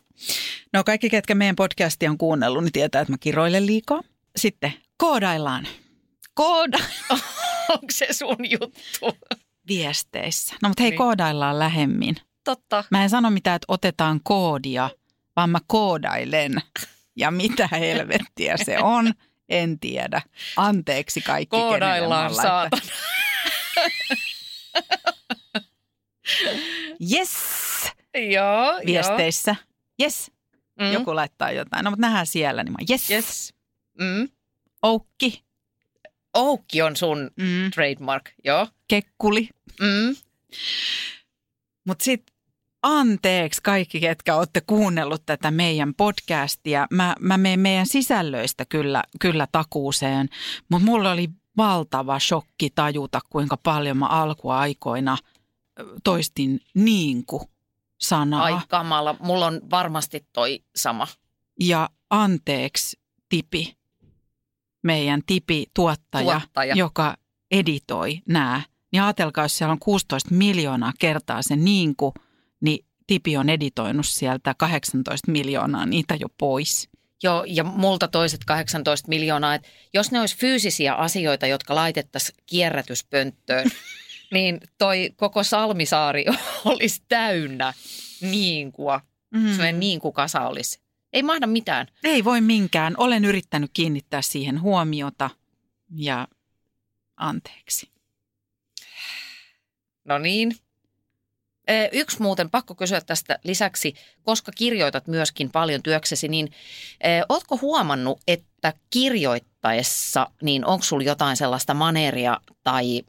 No kaikki, ketkä meidän podcastia on kuunnellut, niin tietää, että mä kiroilen liikaa. Sitten koodaillaan Kooda. Onko se sun juttu? viesteissä. No mutta hei, Niin. koodaillaan lähemmin. Totta. Mä en sano mitään, että otetaan koodia, vaan mä koodailen. Ja mitä helvettiä se on, en tiedä. Anteeksi kaikki, Koodaillaan saatana. Yes, Joo, viesteissä. Yes, joo. Mm. joku laittaa jotain. No mutta nähdään siellä, niin mä yes. Yes. Mm. Oukki, Oukki on sun mm, trademark, joo. kekkuli. Mm. Mutta sitten anteeksi kaikki, ketkä olette kuunnellut tätä meidän podcastia. Mä, mä menen meidän sisällöistä kyllä, kyllä takuuseen, mutta mulla oli valtava shokki tajuta, kuinka paljon mä alkuaikoina toistin niinku sanaa. Ai kamala, mulla on varmasti toi sama. Ja anteeksi Tipi, meidän Tipi-tuottaja, Tuottaja. joka editoi nämä. Niin ajatelkaa, jos siellä on 16 miljoonaa kertaa se niinku, niin Tipi on editoinut sieltä 18 miljoonaa niitä jo pois. Joo, ja multa toiset 18 miljoonaa. Et jos ne olisi fyysisiä asioita, jotka laitettaisiin kierrätyspönttöön, niin toi koko Salmisaari olisi täynnä niinkua. Mm. Sellainen niinkukasa olisi. Ei mahda mitään. Ei voi minkään. Olen yrittänyt kiinnittää siihen huomiota ja anteeksi. No niin. Yksi muuten pakko kysyä tästä lisäksi, koska kirjoitat myöskin paljon työksesi, niin ootko huomannut, että kirjoittaessa, niin onko sulla jotain sellaista maneeria tai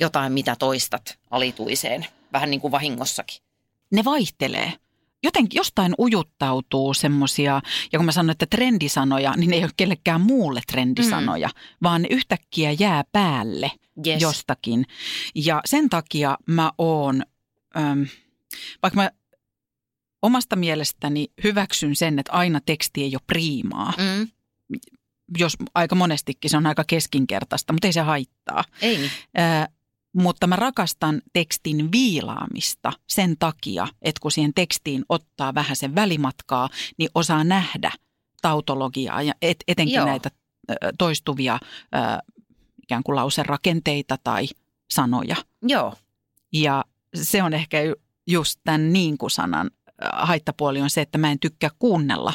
jotain, mitä toistat alituiseen, vähän niin kuin vahingossakin? Ne vaihtelee. Jotenkin jostain ujuttautuu semmoisia, ja kun mä sanon, että trendisanoja, niin ne ei ole kellekään muulle trendisanoja, mm. vaan ne yhtäkkiä jää päälle Yes. jostakin. Ja sen takia mä oon, äm, vaikka mä omasta mielestäni hyväksyn sen, että aina teksti ei ole priimaa. Mm, Jos aika monestikin se on aika keskinkertaista, mutta ei se haittaa. ei. Ää, mutta mä rakastan tekstin viilaamista sen takia, että kun siihen tekstiin ottaa vähän sen välimatkaa, niin osaa nähdä tautologiaa ja et, etenkin Joo. Näitä toistuvia ö, ikään kuin lauserakenteita tai sanoja. Joo, Ja se on ehkä ju- just tämän niin kuin sanan haittapuoli on se, että mä en tykkää kuunnella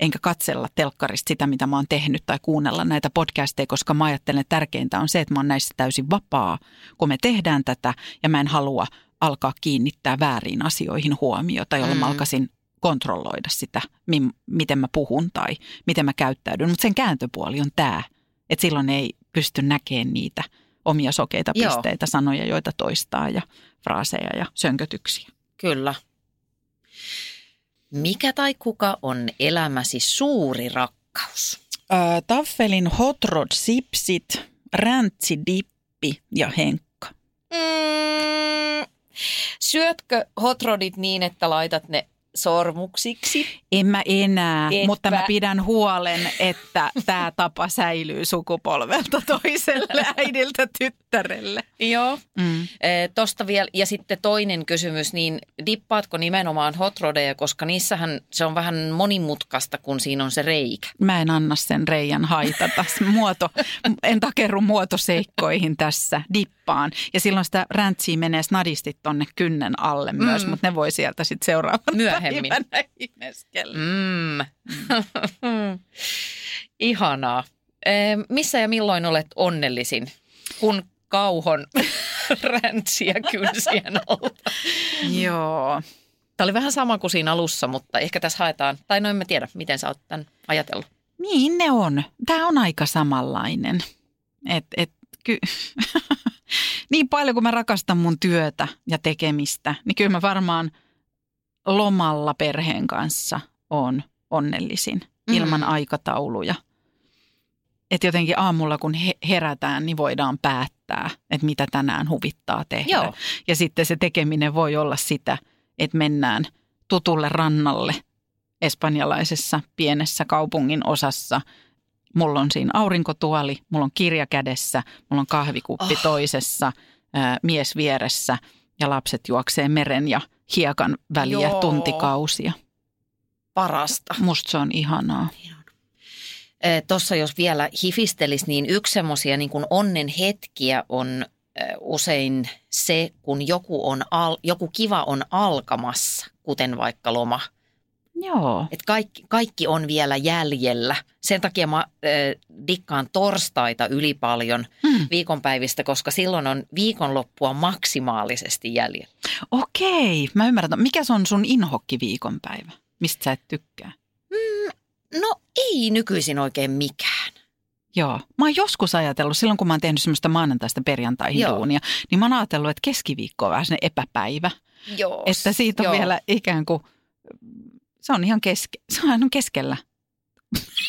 enkä katsella telkkarista sitä, mitä mä oon tehnyt tai kuunnella näitä podcasteja, koska mä ajattelen, että tärkeintä on se, että mä oon näissä täysin vapaa, kun me tehdään tätä ja mä en halua alkaa kiinnittää väärin asioihin huomiota, jolloin mä Mm. alkaisin kontrolloida sitä, mi- miten mä puhun tai miten mä käyttäydyn. Mutta sen kääntöpuoli on tämä, että silloin ei pysty näkemään niitä omia sokeita Joo. pisteitä, sanoja, joita toistaa ja fraaseja ja sönkötyksiä. kyllä. Mikä tai kuka on elämäsi suuri rakkaus? Äh, taffelin hot rod sipsit, räntsi dippi ja henkka. Mm, syötkö hotrodit niin, että laitat ne sormuksiksi. En mä enää, Etpä. mutta mä pidän huolen, että tämä tapa säilyy sukupolvelta toiselle äidiltä tyttärelle. Joo. Mm. Eh, Tosta vielä, ja sitten toinen kysymys, niin dippaatko nimenomaan hot rodeja, koska niissähän se on vähän monimutkaista, kun siinä on se reikä. Mä en anna sen reijän haitata. Muoto, en takerru muotoseikkoihin tässä, dippaan. Ja silloin sitä räntsiä menee snadisti tonne kynnen alle myös, Mm. mutta ne voi sieltä sitten seuraavan Myöhemmin. päivänä ihmeskellä. Mm. Ihanaa. Eh, Missä ja milloin olet onnellisin, kun kauhon räntsiä kynsien alta? Joo. Tämä oli vähän sama kuin siinä alussa, mutta ehkä tässä haetaan, tai no en mä tiedä, miten sä oot tämän ajatellut. Niin ne on. Tämä on aika samanlainen. Et, et, ky- niin paljon kuin mä rakastan mun työtä ja tekemistä, niin kyllä mä varmaan lomalla perheen kanssa on onnellisin ilman Mm. aikatauluja. Että jotenkin aamulla kun he- herätään, niin voidaan päättää, että mitä tänään huvittaa tehdä. Joo. Ja sitten se tekeminen voi olla sitä, että mennään tutulle rannalle espanjalaisessa pienessä kaupungin osassa. Mulla on siinä aurinkotuoli, mulla on kirja kädessä, mulla on kahvikuppi Oh. toisessa, ää, mies vieressä ja lapset juoksee meren ja hiekan väliä Joo. tuntikausia. Parasta. Musta se on ihanaa. Tuossa jos vielä hifistelis, niin yksi semmoisia niin onnen hetkiä on usein se, kun joku, on al, joku kiva on alkamassa, kuten vaikka loma. Joo. Et kaikki, kaikki on vielä jäljellä. Sen takia mä äh, dikkaan torstaita yli paljon Hmm. viikonpäivistä, koska silloin on viikonloppua maksimaalisesti jäljellä. Okei, mä ymmärrän. Mikä se on sun inhokki viikonpäivä? Mistä sä et tykkää? No ei nykyisin oikein mikään. Joo. Mä oon joskus ajatellut, silloin kun mä oon tehnyt semmoista maanantaista perjantaihin Joo. duunia, niin mä oon ajatellut, että keskiviikko on vähän epäpäivä. Joo. Että siitä on joo. vielä ikään kuin, se on ihan keske, se on ihan keskellä.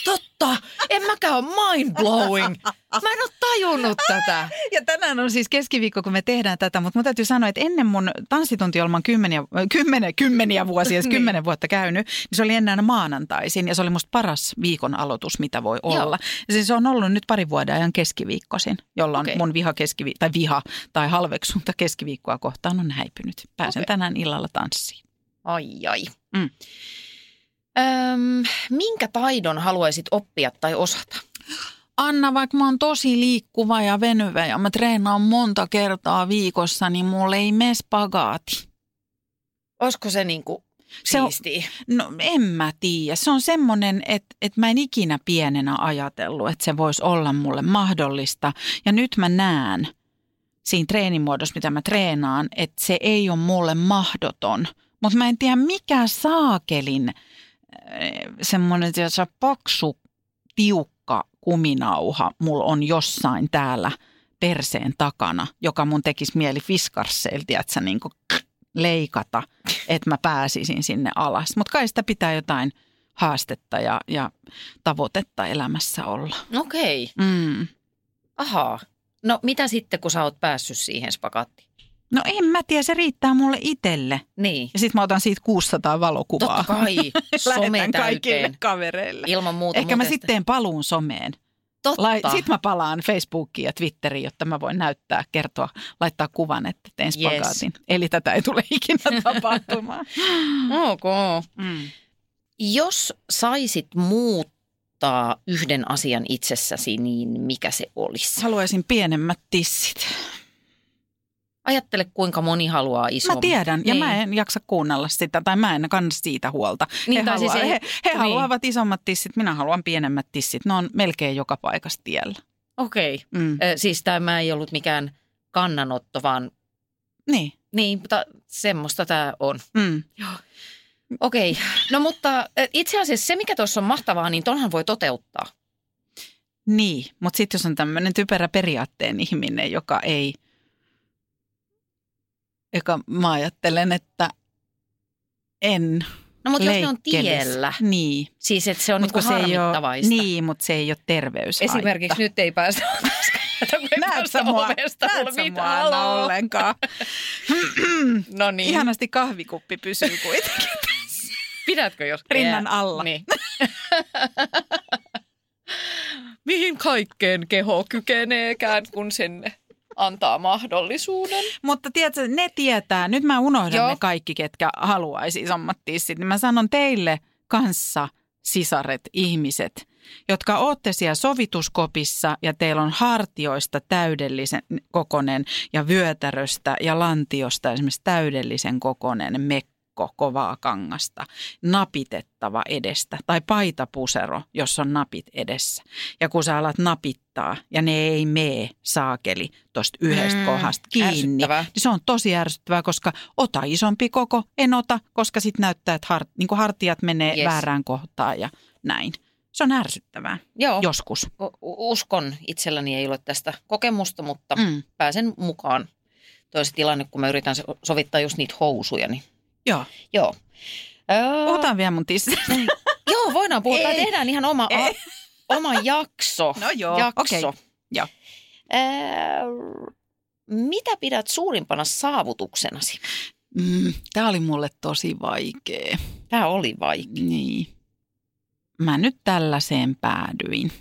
Totta, en mäkään ole mind blowing. Mä en ole tajunnut tätä. Ja tänään on siis keskiviikko, kun me tehdään tätä, mutta mun täytyy sanoa, että ennen mun tanssituntiolman kymmeniä, kymmenen, kymmeniä vuosia, siis Niin. kymmenen vuotta käynyt, niin se oli ennen maanantaisin ja se oli musta paras viikon aloitus, mitä voi Joo. olla. Ja siis se on ollut nyt pari vuoden ajan keskiviikkoisin, jolloin Okei. mun viha keskivi- tai viha tai halveksunta keskiviikkoa kohtaan on häipynyt. Pääsen Okei. tänään illalla tanssiin. Ai ai. Mm. Öm, minkä taidon haluaisit oppia tai osata? Anna, vaikka mä oon tosi liikkuva ja venyvä ja mä treenaan monta kertaa viikossa, niin mulle ei mene spagaati. Olisiko se niinku Se on-? No en mä tiedä. Se on semmoinen, että, että mä en ikinä pienenä ajatellut, että se voisi olla mulle mahdollista. Ja nyt mä näen siinä treenimuodossa, mitä mä treenaan, että se ei ole mulle mahdoton. Mutta mä en tiedä, mikä saakelin eh, semmoinen tiedätkö, paksu, tiukka kuminauha mulla on jossain täällä perseen takana, joka mun tekisi mieli fiskarseilta, että niin leikata, että mä pääsisin sinne alas. Mutta kai sitä pitää jotain haastetta ja, ja tavoitetta elämässä olla. Okei, Mm. ahaa. No mitä sitten, kun sä oot päässyt siihen spagaattiin? No en mä tiedä, se riittää mulle itselle. Niin, Ja sitten mä otan siitä 600 valokuvaa. totta kai, some Lähetän kaikille kavereille. Ilman muuta. Ehkä mä sitten teen paluun someen. Totta. Lai, sitten mä palaan Facebookiin ja Twitteriin, jotta mä voin näyttää, kertoa, laittaa kuvan, että teen Yes. spagaatin. Eli tätä ei tule ikinä tapahtumaan. Ok. Mm. Jos saisit muuttaa yhden asian itsessäsi, niin mikä se olisi? Haluaisin pienemmät tissit. Ajattele, kuinka moni haluaa isomman. Mä tiedän, ja Niin. mä en jaksa kuunnella sitä, tai mä en kanna siitä huolta. Niin, he tai siis haluaa, ei- he, he niin. haluavat isommat tissit, minä haluan pienemmät tissit. Ne on melkein joka paikassa tiellä. Okei. Mm. Ö, Siis tämä ei ollut mikään kannanotto, vaan Niin. niin, mutta semmoista tämä on. Mm. Okei, no mutta itse asiassa se, mikä tuossa on mahtavaa, niin tonhan voi toteuttaa. Niin, mutta sitten jos on tämmöinen typerä periaatteen ihminen, joka ei, joka mä ajattelen, että en No mutta jos ne on tiellä, Niin, siis että se on mutta niinku se ei ole, niin, mutta se ei ole terveyshaitta. Esimerkiksi nyt ei päästä Näet sä mua, ovesta, näet mulla sä mitään mua Anna ollenkaan. No niin. Ihanasti kahvikuppi pysyy kuitenkin. Pidätkö jos? Rinnan alla. Niin. Mihin kaikkeen keho kykeneekään, kun sinne antaa mahdollisuuden. Mutta tiedätkö, ne tietää, nyt mä unohdan Joo. ne kaikki, ketkä haluaisi sitten. Niin mä sanon teille kanssa sisaret, ihmiset, jotka ootte siellä sovituskopissa ja teillä on hartioista täydellisen kokonen ja vyötäröstä ja lantiosta esimerkiksi täydellisen kokonen mekko kovaa kangasta, napitettava edestä tai paitapusero, jos on napit edessä. Ja kun sä alat napittaa ja ne ei mee saakeli tuosta yhdestä Mm, kohdasta kiinni, niin se on tosi ärsyttävää, koska ota isompi koko, en ota, koska sitten näyttää, että hart, niin hartiat menee Yes. väärään kohtaan ja näin. Se on ärsyttävää Joo, joskus. Uskon itselläni ei ole tästä kokemusta, mutta mm. Pääsen mukaan. Toi on se tilanne, kun mä yritän so- sovittaa just niitä housuja, niin Joo. joo. Öö, Puhutaan vielä mun tissistä. Joo, voidaan puhua. Ei. tehdään ihan oma, Ei. Oma jakso. No joo, jakso. okei. Joo. Öö, mitä pidät suurimpana saavutuksenasi? Mm, Tämä oli mulle tosi vaikea. Tämä oli vaikea. Niin. Mä nyt tällaiseen päädyin.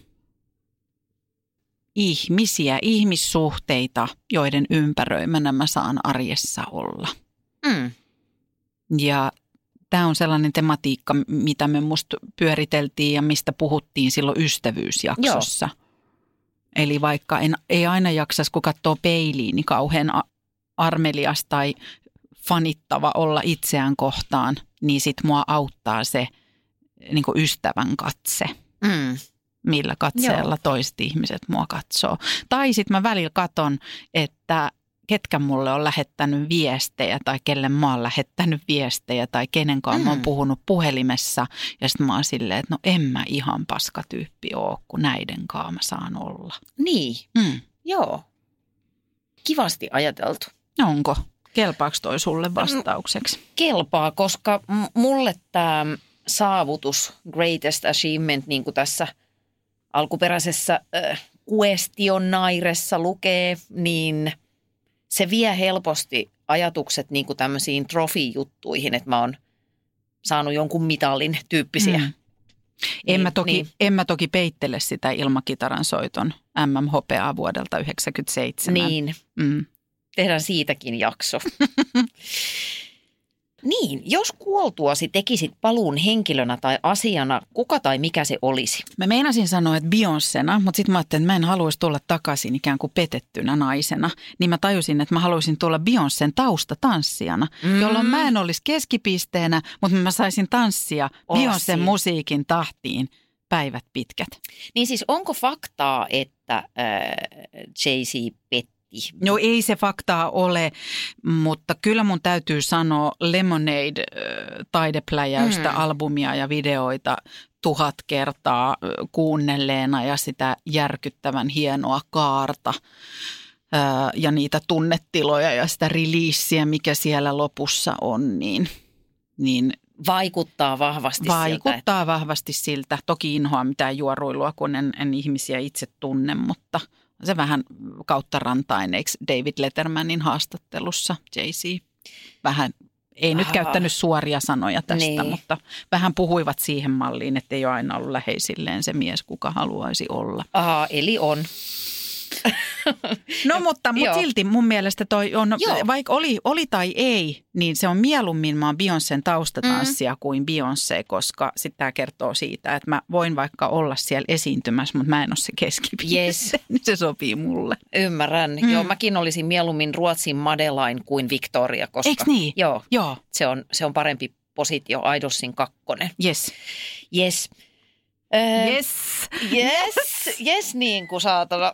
Ihmisiä, ihmissuhteita, joiden ympäröimänä mä saan arjessa olla. Mm. Ja tämä on sellainen tematiikka, mitä me musta pyöriteltiin ja mistä puhuttiin silloin ystävyysjaksossa. Joo. Eli vaikka en, ei aina jaksas, kun katsoo peiliin, niin kauhean armelias tai fanittava olla itseään kohtaan, niin sit mua auttaa se niin ystävän katse Mm. millä katseella Joo. toiset ihmiset mua katsoo. Tai sitten mä välillä katon, että ketkä mulle on lähettänyt viestejä tai kelle mä oon lähettänyt viestejä tai kenen kanssa mm. mä oon Mm. puhunut puhelimessa. Ja sitten mä oon silleen, että no en mä ihan paskatyyppi oo, kun näiden kanssa mä saan olla. Niin, Mm. joo. Kivasti ajateltu. Onko? Kelpaako toi sulle vastaukseksi? kelpaa, koska mulle tämä saavutus, greatest achievement, niin kuin tässä alkuperäisessä äh, questionnairessa lukee, niin se vie helposti ajatukset niin kuin tämmöisiin trofijuttuihin, että mä oon saanut jonkun mitalin tyyppisiä. Mm. En, mä toki, niin. en mä toki peittele sitä ilmakitaran soiton MM-hopeaa vuodelta 1997. Niin, Mm. tehdään siitäkin jakso. niin, jos kuoltuasi tekisit paluun henkilönä tai asiana, kuka tai mikä se olisi? Mä meinasin sanoa, että Beyoncéna, mutta sitten mä ajattelin, että mä en haluaisi tulla takaisin ikään kuin petettynä naisena. Niin mä tajusin, että mä haluaisin tulla Beyoncén taustatanssijana, Mm. jolloin mä en olisi keskipisteenä, mutta mä saisin tanssia Olla Beyoncén musiikin tahtiin päivät pitkät. Niin siis onko faktaa, että äh, Jay-Z petti? No ei se faktaa ole, mutta kyllä mun täytyy sanoa Lemonade-taidepläjäystä, Mm. mm. albumia ja videoita tuhat kertaa kuunnelleena ja sitä järkyttävän hienoa kaarta ja niitä tunnetiloja ja sitä releaseä, mikä siellä lopussa on, niin, niin Vaikuttaa vahvasti siltä, että vaikuttaa vahvasti siltä. Toki inhoa mitään juoruilua, kun en, en ihmisiä itse tunne, mutta se vähän kautta rantain, eikö David Lettermanin haastattelussa Jay-Z vähän, ei nyt Aha. käyttänyt suoria sanoja tästä, Niin. mutta vähän puhuivat siihen malliin, että ei ole aina ollut läheisilleen se mies, kuka haluaisi olla. Aha, eli on. No mutta, Joo. silti mun mielestä toi on, Joo. vaikka oli, oli tai ei, niin se on mieluummin mä oon Beyoncén taustatanssia mm. kuin Beyoncé, koska sitten tämä kertoo siitä, että mä voin vaikka olla siellä esiintymässä, mutta mä en ole se keskipiste. Yes. Se sopii mulle. Ymmärrän. Mm. Joo, mäkin olisin mieluummin Ruotsin Madeleine kuin Victoria, koska Eiks niin? joo, Joo, se on, se on parempi positio Idolsin kakkonen. yes. Yes. Öö, Yes. Yes, yes niin kuin saatana.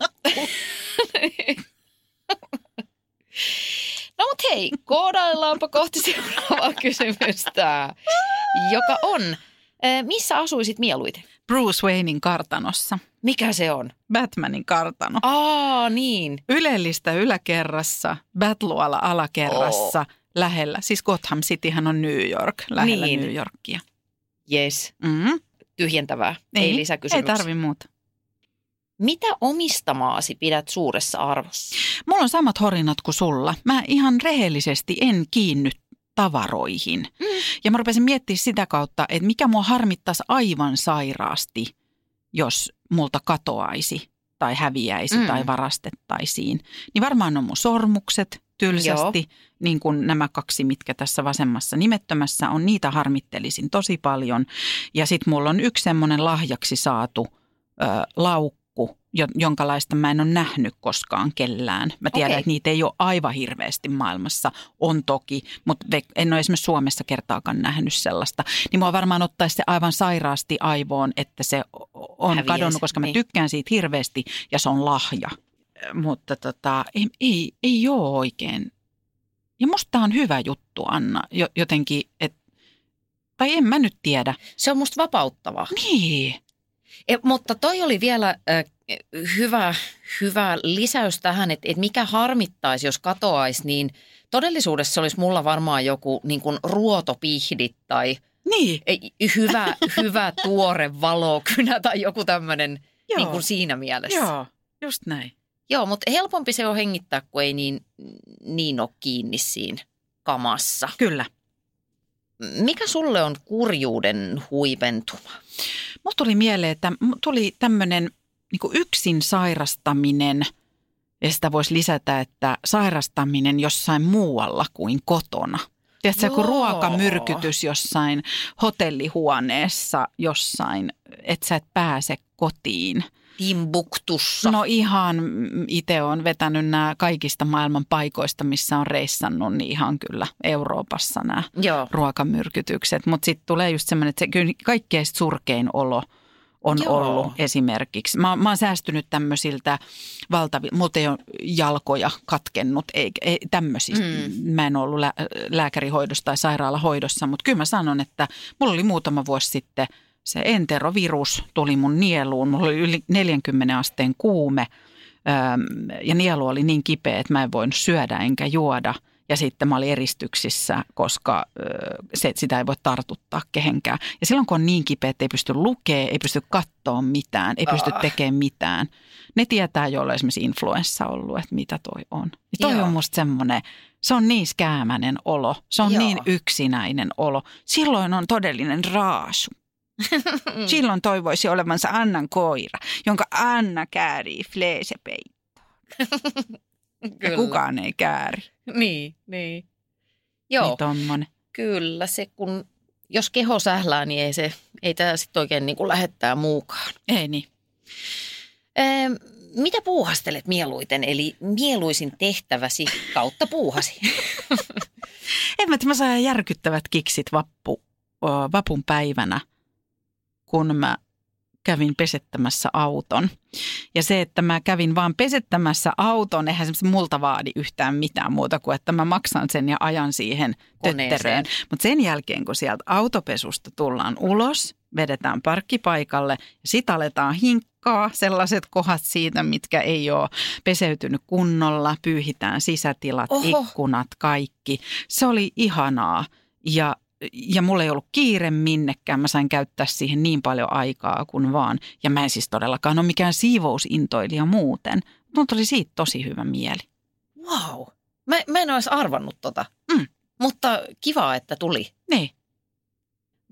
No mut hei, koodaillaanpa kohti seuraavaa kysymystä, joka on, eh, missä asuisit mieluiten? Bruce Waynein kartanossa. Mikä se on? Batmanin kartano. Aa, niin. Ylellistä yläkerrassa, Batluala alakerrassa, lähellä. Siis Gotham Cityhän on New York, lähellä Niin. New Yorkia. Yes, Mm. Tyhjentävää. Ei, ei Ei lisäkysymyksiä. tarvi muuta. Mitä omistamaasi pidät suuressa arvossa? Mulla on samat horinat kuin sulla. Mä ihan rehellisesti en kiinny tavaroihin. Mm. Ja mä rupesin miettimään sitä kautta, että mikä mua harmittaisi aivan sairaasti, jos multa katoaisi tai häviäisi mm. tai varastettaisiin. Niin varmaan on mun sormukset tylsästi, Joo. niin kuin nämä kaksi, mitkä tässä vasemmassa nimettömässä on. Niitä harmittelisin tosi paljon. Ja sitten mulla on yksi semmoinen lahjaksi saatu ö, laukku jonkalaista mä en ole nähnyt koskaan kellään. Mä tiedän, okay. että niitä ei ole aivan hirveästi maailmassa. On toki, mutta en ole esimerkiksi Suomessa kertaakaan nähnyt sellaista. Niin mua varmaan ottaisi se aivan sairaasti aivoon, että se on Häviäisi. kadonnut, koska mä niin. tykkään siitä hirveästi ja se on lahja. Mutta tota, ei, ei, ei ole oikein. Ja musta on hyvä juttu, Anna, jotenkin, että tai en mä nyt tiedä. Se on musta vapauttavaa. Niin. E, mutta toi oli vielä äh, hyvä, hyvä lisäys tähän, että, että mikä harmittaisi, jos katoaisi, niin todellisuudessa se olisi mulla varmaan joku niin kuin ruotopihdit tai niin. hyvä, hyvä tuore valokynä tai joku tämmöinen niin kuin siinä mielessä. Joo, just näin. Joo, mutta helpompi se on hengittää, kun ei niin, niin ole kiinni siinä kamassa. Kyllä. Mikä sulle on kurjuuden huipentuma? Mulla tuli mieleen, että tuli tämmöinen niin yksin sairastaminen, ja sitä voisi lisätä, että sairastaminen jossain muualla kuin kotona. Tiedätkö, kun ruokamyrkytys jossain hotellihuoneessa jossain, että sä et pääse kotiin – Timbuktussa? No ihan itse on vetänyt nämä kaikista maailman paikoista, missä on reissannut, niin ihan kyllä Euroopassa nämä Joo. ruokamyrkytykset. Mutta sitten tulee just semmoinen, että se kyllä kaikkein surkein olo on Joo. ollut esimerkiksi. Mä, mä oon säästynyt tämmöisiltä valtavilta, mutta ei ole jalkoja katkennut, ei, ei tämmöisistä. Mm. Mä en ollut lä- lääkärihoidossa tai sairaalahoidossa, mutta kyllä mä sanon, että mulla oli muutama vuosi sitten – se enterovirus tuli mun nieluun. Mulla oli yli 40 asteen kuume ja nielu oli niin kipeä, että mä en voinut syödä enkä juoda. Ja sitten mä olin eristyksissä, koska se, sitä ei voi tartuttaa kehenkään. Ja silloin kun on niin kipeä, että ei pysty lukemaan, ei pysty katsoa mitään, ei pysty ah. tekemään mitään. Ne tietää, joilla on esimerkiksi influenssa ollut, että mitä toi on. Ja toi Joo. on musta semmoinen, se on niin skäämäinen olo, se on Joo. niin yksinäinen olo. Silloin on todellinen raasu. Silloin toivoisi olevansa Annan koira, jonka Anna käärii fleesepeittoon. ja kukaan ei kääri. Niin, niin. Joo, niin kyllä se kun, jos keho sählää, niin ei, se, ei tämä sitten oikein niin kuin lähettää muukaan. Ei niin. Ee, mitä puuhastelet mieluiten, eli mieluisin tehtäväsi kautta puuhasi? en mä, mä saan järkyttävät kiksit vappu, vapun päivänä kun mä kävin pesettämässä auton. Ja se, että mä kävin vaan pesettämässä auton, eihän se multa vaadi yhtään mitään muuta kuin, että mä maksan sen ja ajan siihen tötteröön. Mutta sen jälkeen, kun sieltä autopesusta tullaan ulos, vedetään parkkipaikalle ja sit aletaan hinkkaa sellaiset kohdat siitä, mitkä ei ole peseytynyt kunnolla, pyyhitään sisätilat, Oho. ikkunat, kaikki. Se oli ihanaa ja ja mulla ei ollut kiire minnekään. Mä sain käyttää siihen niin paljon aikaa kuin vaan. Ja mä en siis todellakaan ole mikään siivousintoilija muuten. Mutta oli siitä tosi hyvä mieli. Wow. Mä, mä en olisi arvannut tota. Mm. Mutta kiva, että tuli. Niin.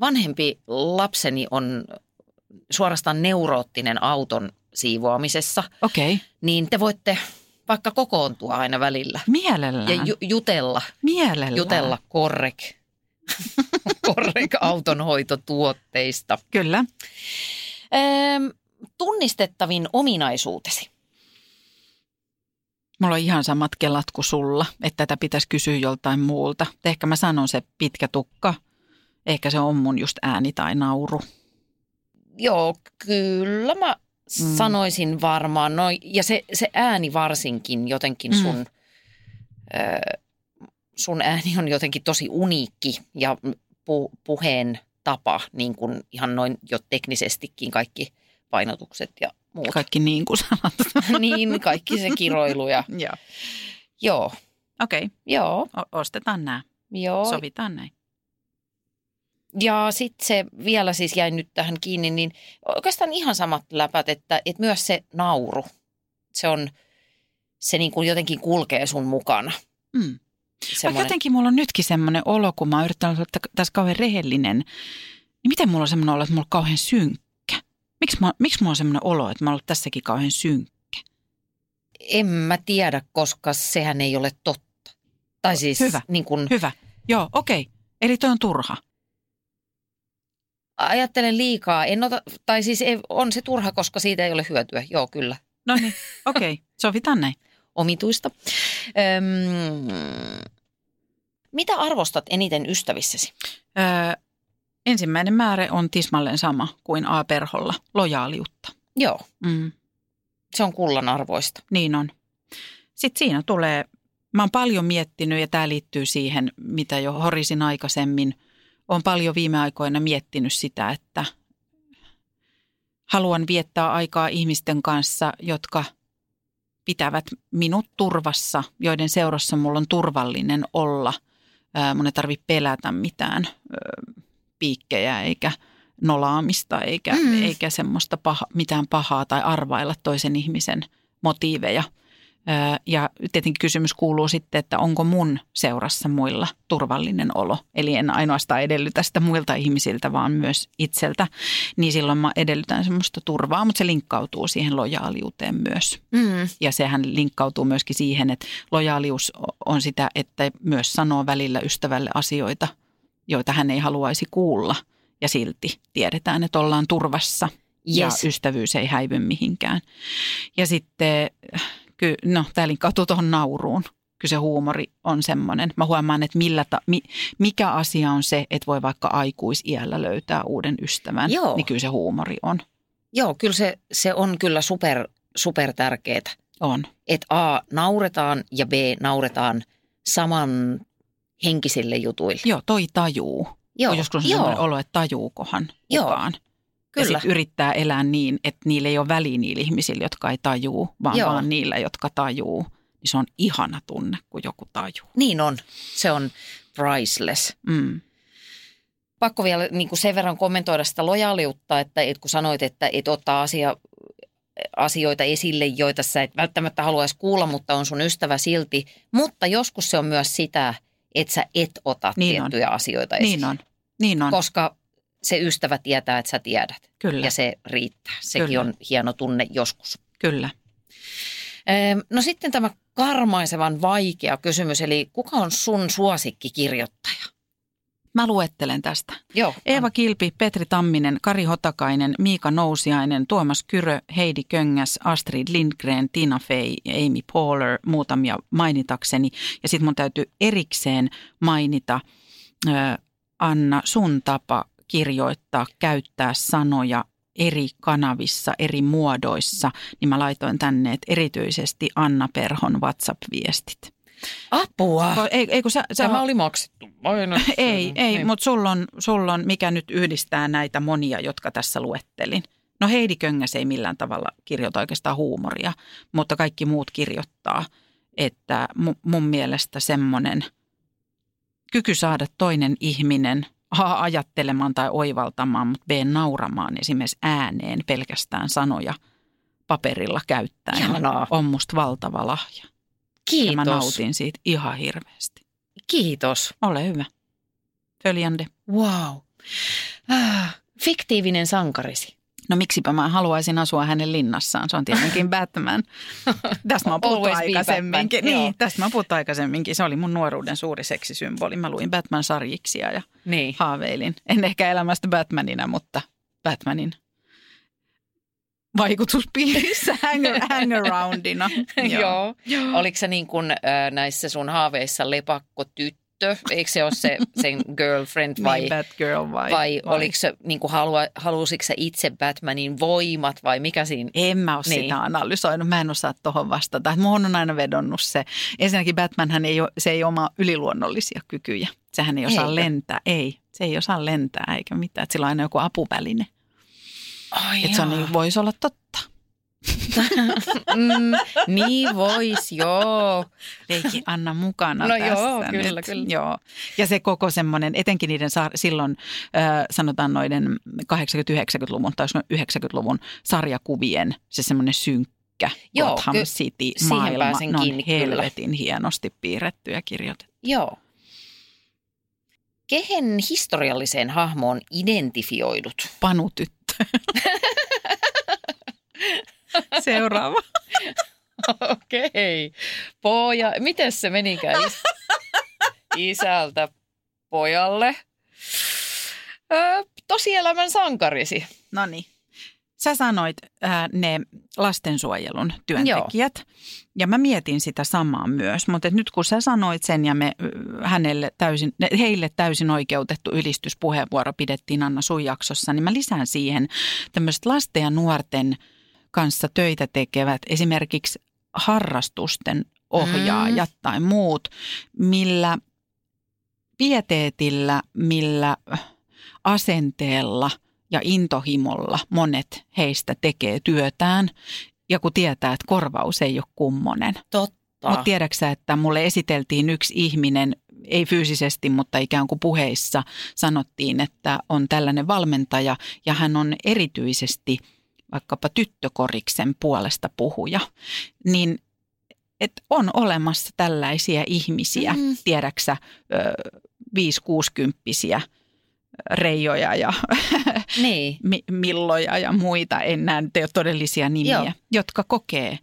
Vanhempi lapseni on suorastaan neuroottinen auton siivoamisessa. Okei. Okay. Niin te voitte vaikka kokoontua aina välillä. Mielellään. Ja ju- jutella. Mielellään. Jutella korrek autonhoitotuotteista. Kyllä. Ehm, tunnistettavin ominaisuutesi? Mulla on ihan samat kelat kuin sulla, että tätä pitäisi kysyä joltain muulta. Ehkä mä sanon se pitkä tukka. Ehkä se on mun just ääni tai nauru. Joo, kyllä mä mm. sanoisin varmaan. No, ja se, se ääni varsinkin jotenkin sun mm. ö, sun ääni on jotenkin tosi uniikki ja pu, puheen tapa, niin kuin ihan noin jo teknisestikin kaikki painotukset ja muut. Kaikki niin kuin sanat. niin, kaikki se kiroilu ja... Joo. Joo. Okei. Okay. Joo. O- ostetaan nämä. Joo. Sovitaan näin. Ja sitten se vielä siis jäi nyt tähän kiinni, niin oikeastaan ihan samat läpät, että, että myös se nauru, se on, se niin kuin jotenkin kulkee sun mukana. Mm semmoinen, jotenkin mulla on nytkin semmoinen olo, kun mä oon yrittänyt olla tässä kauhean rehellinen, niin miten mulla on semmoinen olo, että mulla on kauhean synkkä? Miksi, mä, miksi mulla on semmoinen olo, että mä oon ollut tässäkin kauhean synkkä? en mä tiedä, koska sehän ei ole totta. Tai siis Hyvä. niin kuin, Hyvä. Joo, okei. Eli toi on turha. ajattelen liikaa. En ota, tai siis ei, on se turha, koska siitä ei ole hyötyä. Joo, kyllä. No niin, okei. Sovitaan näin. Omituista. Öm, mitä arvostat eniten ystävissäsi? Öö, ensimmäinen määrä on tismalleen sama kuin A-perholla, lojaaliutta. Joo, Mm, se on kullan arvoista. niin on. Sitten siinä tulee, mä oon paljon miettinyt ja tämä liittyy siihen, mitä jo horisin aikaisemmin. Olen paljon viime aikoina miettinyt sitä, että haluan viettää aikaa ihmisten kanssa, jotka pitävät minut turvassa, joiden seurassa mulla on turvallinen olla. Mun ei tarvitse pelätä mitään piikkejä eikä nolaamista eikä, mm. eikä semmoista paha, mitään pahaa tai arvailla toisen ihmisen motiiveja. Ja tietenkin kysymys kuuluu sitten, että onko mun seurassa muilla turvallinen olo. Eli en ainoastaan edellytä sitä muilta ihmisiltä, vaan myös itseltä. Niin silloin mä edellytän semmoista turvaa, mutta se linkkautuu siihen lojaaliuteen myös. Mm. Ja sehän linkkautuu myöskin siihen, että lojaalius on sitä, että myös sanoo välillä ystävälle asioita, joita hän ei haluaisi kuulla. Ja silti tiedetään, että ollaan turvassa ja Yes. ystävyys ei häivy mihinkään. Ja sitten, ky, no tämä linkkautuu tuohon nauruun. Kyllä se huumori on semmoinen. Mä huomaan, että millä ta, mi, mikä asia on se, että voi vaikka aikuisiällä löytää uuden ystävän. Joo. Niin kyllä se huumori on. Joo, kyllä se, se on kyllä super, super tärkeää. On. Että A, nauretaan ja B, nauretaan saman henkisille jutuille. Joo, toi tajuu. Joo, joskus on joo, sellainen olo, että tajuukohan Joo, kukaan. Kyllä. Ja sit yrittää elää niin, että niillä ei ole väliä niillä ihmisillä, jotka ei tajuu, vaan Joo. vaan niillä, jotka tajuu. Niin se on ihana tunne, kun joku tajuu. Niin on. Se on priceless. Mm. Pakko vielä niin kuin sen verran kommentoida sitä lojaaliutta, että et kun sanoit, että et ottaa asia, asioita esille, joita sä et välttämättä haluaisi kuulla, mutta on sun ystävä silti. Mutta joskus se on myös sitä, että sä et ota Niin on. tiettyjä asioita esille. Niin on, niin on, Koska se ystävä tietää, että sä tiedät. kyllä, Ja se riittää. Sekin Kyllä. on hieno tunne joskus. kyllä. Ehm, No sitten tämä karmaisevan vaikea kysymys, eli kuka on sun suosikkikirjoittaja? Mä luettelen tästä. Joo. Eeva Kilpi, Petri Tamminen, Kari Hotakainen, Miika Nousiainen, Tuomas Kyrö, Heidi Köngäs, Astrid Lindgren, Tina Fey Amy Poehler, muutamia mainitakseni. Ja sitten mun täytyy erikseen mainita ö, Anna sun tapa kirjoittaa, käyttää sanoja eri kanavissa, eri muodoissa, niin mä laitoin tänne, että erityisesti Anna Perhon WhatsApp-viestit. Apua! Ei, ei kun sä, sä Tämä oli maksettu mainos. ei, ei, Niin. mutta sulla on, sulla on, mikä nyt yhdistää näitä monia, jotka tässä luettelin. No Heidi Köngäs ei millään tavalla kirjoita oikeastaan huumoria, mutta kaikki muut kirjoittaa. Että mu, mun mielestä semmoinen kyky saada toinen ihminen A ajattelemaan tai oivaltamaan, mutta B nauramaan esimerkiksi ääneen pelkästään sanoja paperilla käyttäen Ihanaa. on musta valtava lahja. Kiitos. Ja mä nautin siitä ihan hirveästi. Kiitos. Ole hyvä. Följande. Wow. Ah, fiktiivinen sankarisi. No miksipä mä haluaisin asua hänen linnassaan. Se on tietenkin Batman. Tästä mä oon puhuttu aikaisemminkin. Batman, joo. Niin, tästä mä oon puhuttu aikaisemminkin. Se oli mun nuoruuden suuri seksisymboli. Mä luin Batman-sarjiksia ja Niin. haaveilin. En ehkä elämästä Batmanina, mutta Batmanin vaikutuspiirissä hang, hangaroundina. Joo. Oliko se niin kuin näissä sun haaveissa lepakko tyttö? Eikö se ole se sen girlfriend vai, Niin, Batgirl vai? vai, oliko se, niin kuin halua, halusitko sä itse Batmanin voimat vai mikä siinä? En mä ole Niin. sitä analysoinut, mä en osaa tuohon vastata. Muun on aina vedonnut se. Ensinnäkin Batmanhän ei ole, se ei oma yliluonnollisia kykyjä. Sehän ei osaa Eikö? lentää, ei. Se ei osaa lentää eikä mitään. Et sillä on aina joku apuväline. Ai Että se on, niin, voisi olla totta. mm, niin vois, joo. Leikki Anna mukana No tässä joo, nyt. kyllä, kyllä. Joo. Ja se koko semmoinen, etenkin niiden sa- silloin äh, sanotaan noiden 80-90-luvun tai 90-luvun sarjakuvien se semmoinen synkkä Joo, Gotham ky- City maailma. ne on kiinni, kyllä. helvetin hienosti piirretty ja kirjoitettu. Joo. Kehen historialliseen hahmoon identifioidut? Panutyttö. Seuraava. Okei. Poja, miten se menikään is- isältä pojalle? Öö, tosielämän sankarisi. No niin. Sä sanoit ää, ne lastensuojelun työntekijät Joo. ja mä mietin sitä samaa myös, mutta nyt kun sä sanoit sen ja me hänelle täysin, heille täysin oikeutettu ylistyspuheenvuoro pidettiin Anna sun jaksossa, niin mä lisään siihen tämmöiset lasten ja nuorten kanssa töitä tekevät esimerkiksi harrastusten ohjaajat mm. tai muut, millä pieteetillä, millä asenteella – ja intohimolla monet heistä tekee työtään. Ja kun tietää, että korvaus ei ole kummonen. Totta. Mutta tiedäksä, että mulle esiteltiin yksi ihminen, ei fyysisesti, mutta ikään kuin puheissa sanottiin, että on tällainen valmentaja ja hän on erityisesti vaikkapa tyttökoriksen puolesta puhuja. Niin että on olemassa tällaisia ihmisiä, mm. tiedäksä, 5-60 reijoja ja niin. milloja ja muita, en näe nyt ole todellisia nimiä, Joo. jotka kokee,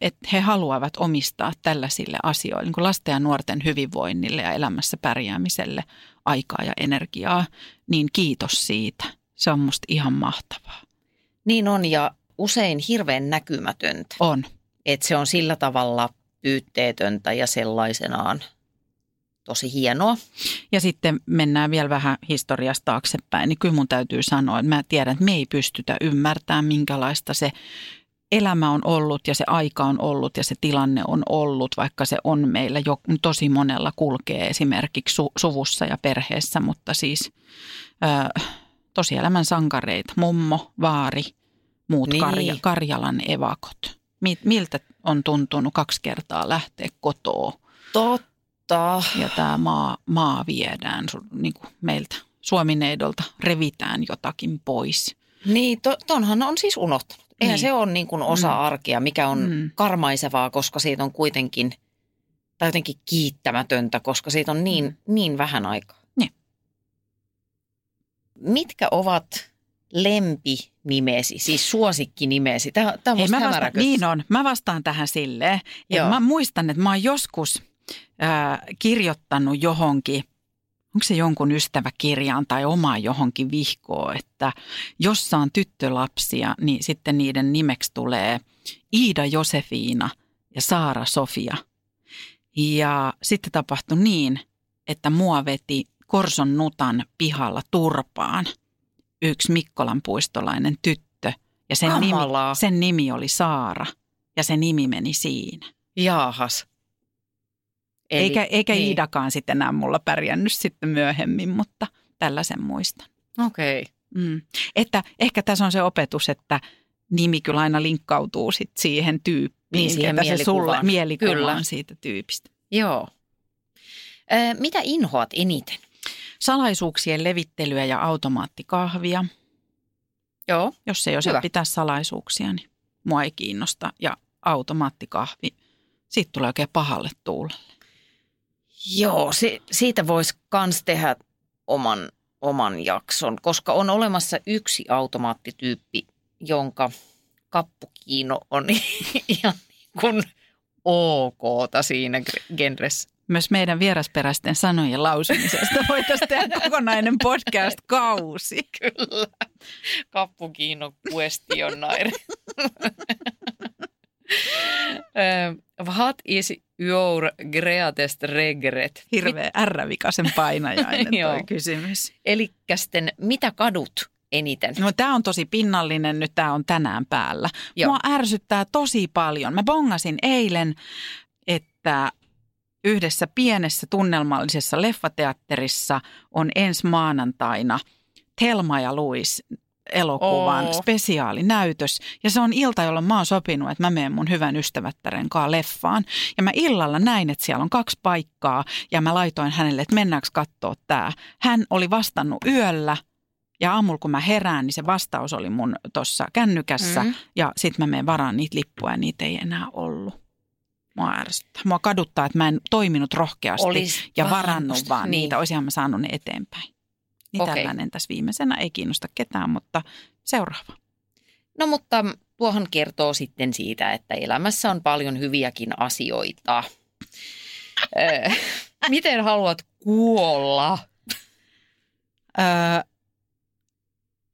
että he haluavat omistaa tällaisille asioille, niin kuin lasten ja nuorten hyvinvoinnille ja elämässä pärjäämiselle aikaa ja energiaa, niin kiitos siitä. Se on musta ihan mahtavaa. Niin on ja usein hirveän näkymätöntä. On. Että se on sillä tavalla pyytteetöntä ja sellaisenaan – tosi hienoa. Ja sitten mennään vielä vähän historiasta taaksepäin, niin kyllä mun täytyy sanoa, että mä tiedän, että me ei pystytä ymmärtämään, minkälaista se elämä on ollut ja se aika on ollut ja se tilanne on ollut, vaikka se on meillä jo tosi monella kulkee esimerkiksi su- suvussa ja perheessä, mutta siis äh, tosielämän sankareita, mummo, vaari, muut niin. Karja, Karjalan evakot. Miltä on tuntunut kaksi kertaa lähteä kotoa? Totta. Ja tämä maa, maa viedään niin kuin meiltä Suomineidolta, revitään jotakin pois. Niin, to, tonhan on siis unohtanut. Eihän niin. se ole niin kuin osa mm. arkea, mikä on mm. karmaisevaa, koska siitä on kuitenkin, tai jotenkin kiittämätöntä, koska siitä on niin, mm. niin vähän aikaa. Mitkä ovat lempinimesi, siis suosikkinimesi? Tämä, tämä on Hei, mä vastaan, Niin on. Mä vastaan tähän silleen. Mä muistan, että mä oon joskus – ää, kirjoittanut johonkin, onko se jonkun ystäväkirjaan tai oma johonkin vihkoon, että jos saan tyttölapsia, niin sitten niiden nimeksi tulee Iida Josefiina ja Saara Sofia. Ja sitten tapahtui niin, että mua veti Korson Nutan pihalla turpaan yksi Mikkolan puistolainen tyttö. Ja sen nimi, sen nimi oli Saara ja se nimi meni siinä. Jaahas. Eli, eikä eikä niin. Iidakaan sitten enää mulla pärjännyt sitten myöhemmin, mutta tällaisen muistan. Okei. Okay. Mm. Että ehkä tässä on se opetus, että nimi kyllä aina linkkautuu sit siihen tyyppiin. Niin, siihen se sulle mielikuvaan siitä tyypistä. Joo. Ö, mitä inhoat eniten? Salaisuuksien levittelyä ja automaattikahvia. Joo. Jos ei osaa pitää salaisuuksia, niin mua ei kiinnosta. Ja automaattikahvi, siitä tulee oikein pahalle tuulelle. Joo, si- siitä voisi myös tehdä oman, oman jakson, koska on olemassa yksi automaattityyppi, jonka kappukiino on ihan niin kuin ok siinä genressä. Myös meidän vierasperäisten sanojen lausumisesta voitaisiin tehdä kokonainen podcast-kausi. Kyllä. Kappukiino questionnaire. What is your greatest regret? Hirveä ärrävikasen painajainen tuo kysymys. Eli mitä kadut eniten? No tämä on tosi pinnallinen, nyt tämä on tänään päällä. Joo. Mua ärsyttää tosi paljon. Mä bongasin eilen, että yhdessä pienessä tunnelmallisessa leffateatterissa on ensi maanantaina Telma ja Louis elokuvan oh. spesiaalinäytös. Ja se on ilta, jolloin mä oon sopinut, että mä menen mun hyvän ystävättären kanssa leffaan. Ja mä illalla näin, että siellä on kaksi paikkaa ja mä laitoin hänelle, että mennäänkö katsoa tää. Hän oli vastannut yöllä ja aamulla kun mä herään, niin se vastaus oli mun tuossa kännykässä. Mm. Ja sitten mä menen varaan niitä lippuja ja niitä ei enää ollut. Mua ärsyttää. Mua kaduttaa, että mä en toiminut rohkeasti Olis ja varannut vaan niin. niitä. Olisinhan mä saanut ne eteenpäin. Niin Okei. tällainen tässä viimeisenä ei kiinnosta ketään, mutta seuraava. No mutta tuohan kertoo sitten siitä, että elämässä on paljon hyviäkin asioita. Miten haluat kuolla? Öö,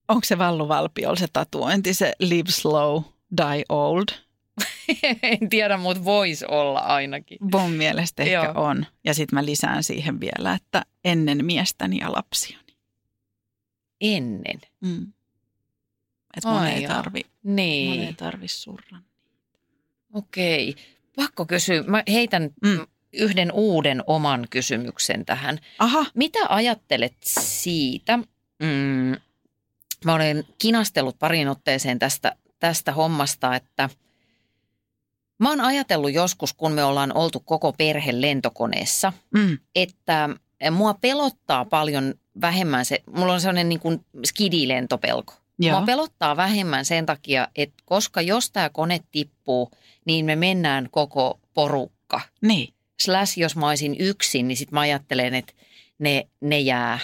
onko se Vallu Valpiol se tatuointi, se live slow, die old? en tiedä, mutta voisi olla ainakin. Mun mielestä ehkä Joo. on. Ja sitten mä lisään siihen vielä, että ennen miestäni ja lapsiani. Ennen. Mm. Että mun, ei tarvi, mun ei Niin, tarvi surra. okei. Pakko kysyä. Mä heitän mm. yhden uuden oman kysymyksen tähän. Aha, Mitä ajattelet siitä? Mm, mä olen kinastellut parin otteeseen tästä, tästä hommasta, että mä oon ajatellut joskus, kun me ollaan oltu koko perhe lentokoneessa, mm, että mua pelottaa paljon vähemmän se, mulla on sellainen niin kuin skidilentopelko. joo. Mua pelottaa vähemmän sen takia, että koska jos tämä kone tippuu, niin me mennään koko porukka. Niin. Slash jos mä olisin yksin, niin sit mä ajattelen, että ne, ne jää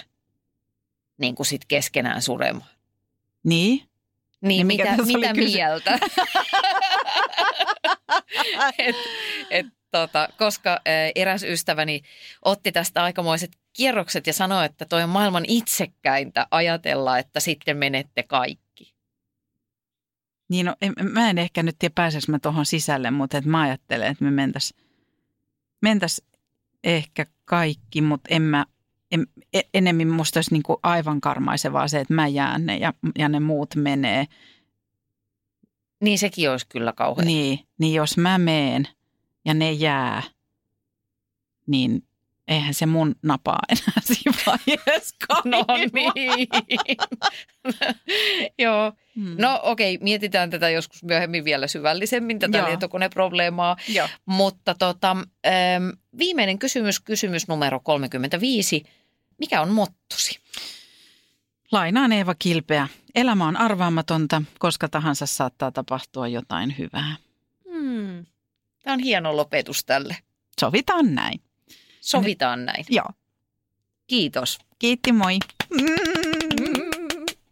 niin kuin sit keskenään suremaan. Niin? Niin, Niin mikä mitä, tässä oli mitä kysy- mieltä? et, et, tota, koska ä, eräs ystäväni otti tästä aikamoiset kierrokset ja sanoi, että toi on maailman itsekkäintä ajatella, että sitten menette kaikki. Niin no, en, mä en ehkä nyt tiedä pääseekö mä tuohon sisälle, mutta et mä ajattelen, että me mentäs, mentäs ehkä kaikki, mutta en mä, en, e- enemmän musta olisi niinku aivan karmaisevaa se, että mä jään ne ja, ja ne muut menee. Niin sekin olisi kyllä kauhean. Niin, niin jos mä meen ja ne jää, niin eihän se mun napaa enää siinä vaiheessa No niin. Joo. Hmm. No okei, mietitään tätä joskus myöhemmin vielä syvällisemmin, tätä Joo. Joo. Mutta tota, ähm, viimeinen kysymys, kysymys numero 35. Mikä on mottosi? Lainaan Eeva Kilpeä. Elämä on arvaamatonta, koska tahansa saattaa tapahtua jotain hyvää. Hmm. Tämä on hieno lopetus tälle. Sovitaan näin. Sovitaan näin. Joo. Kiitos. Kiitti, moi. Mm.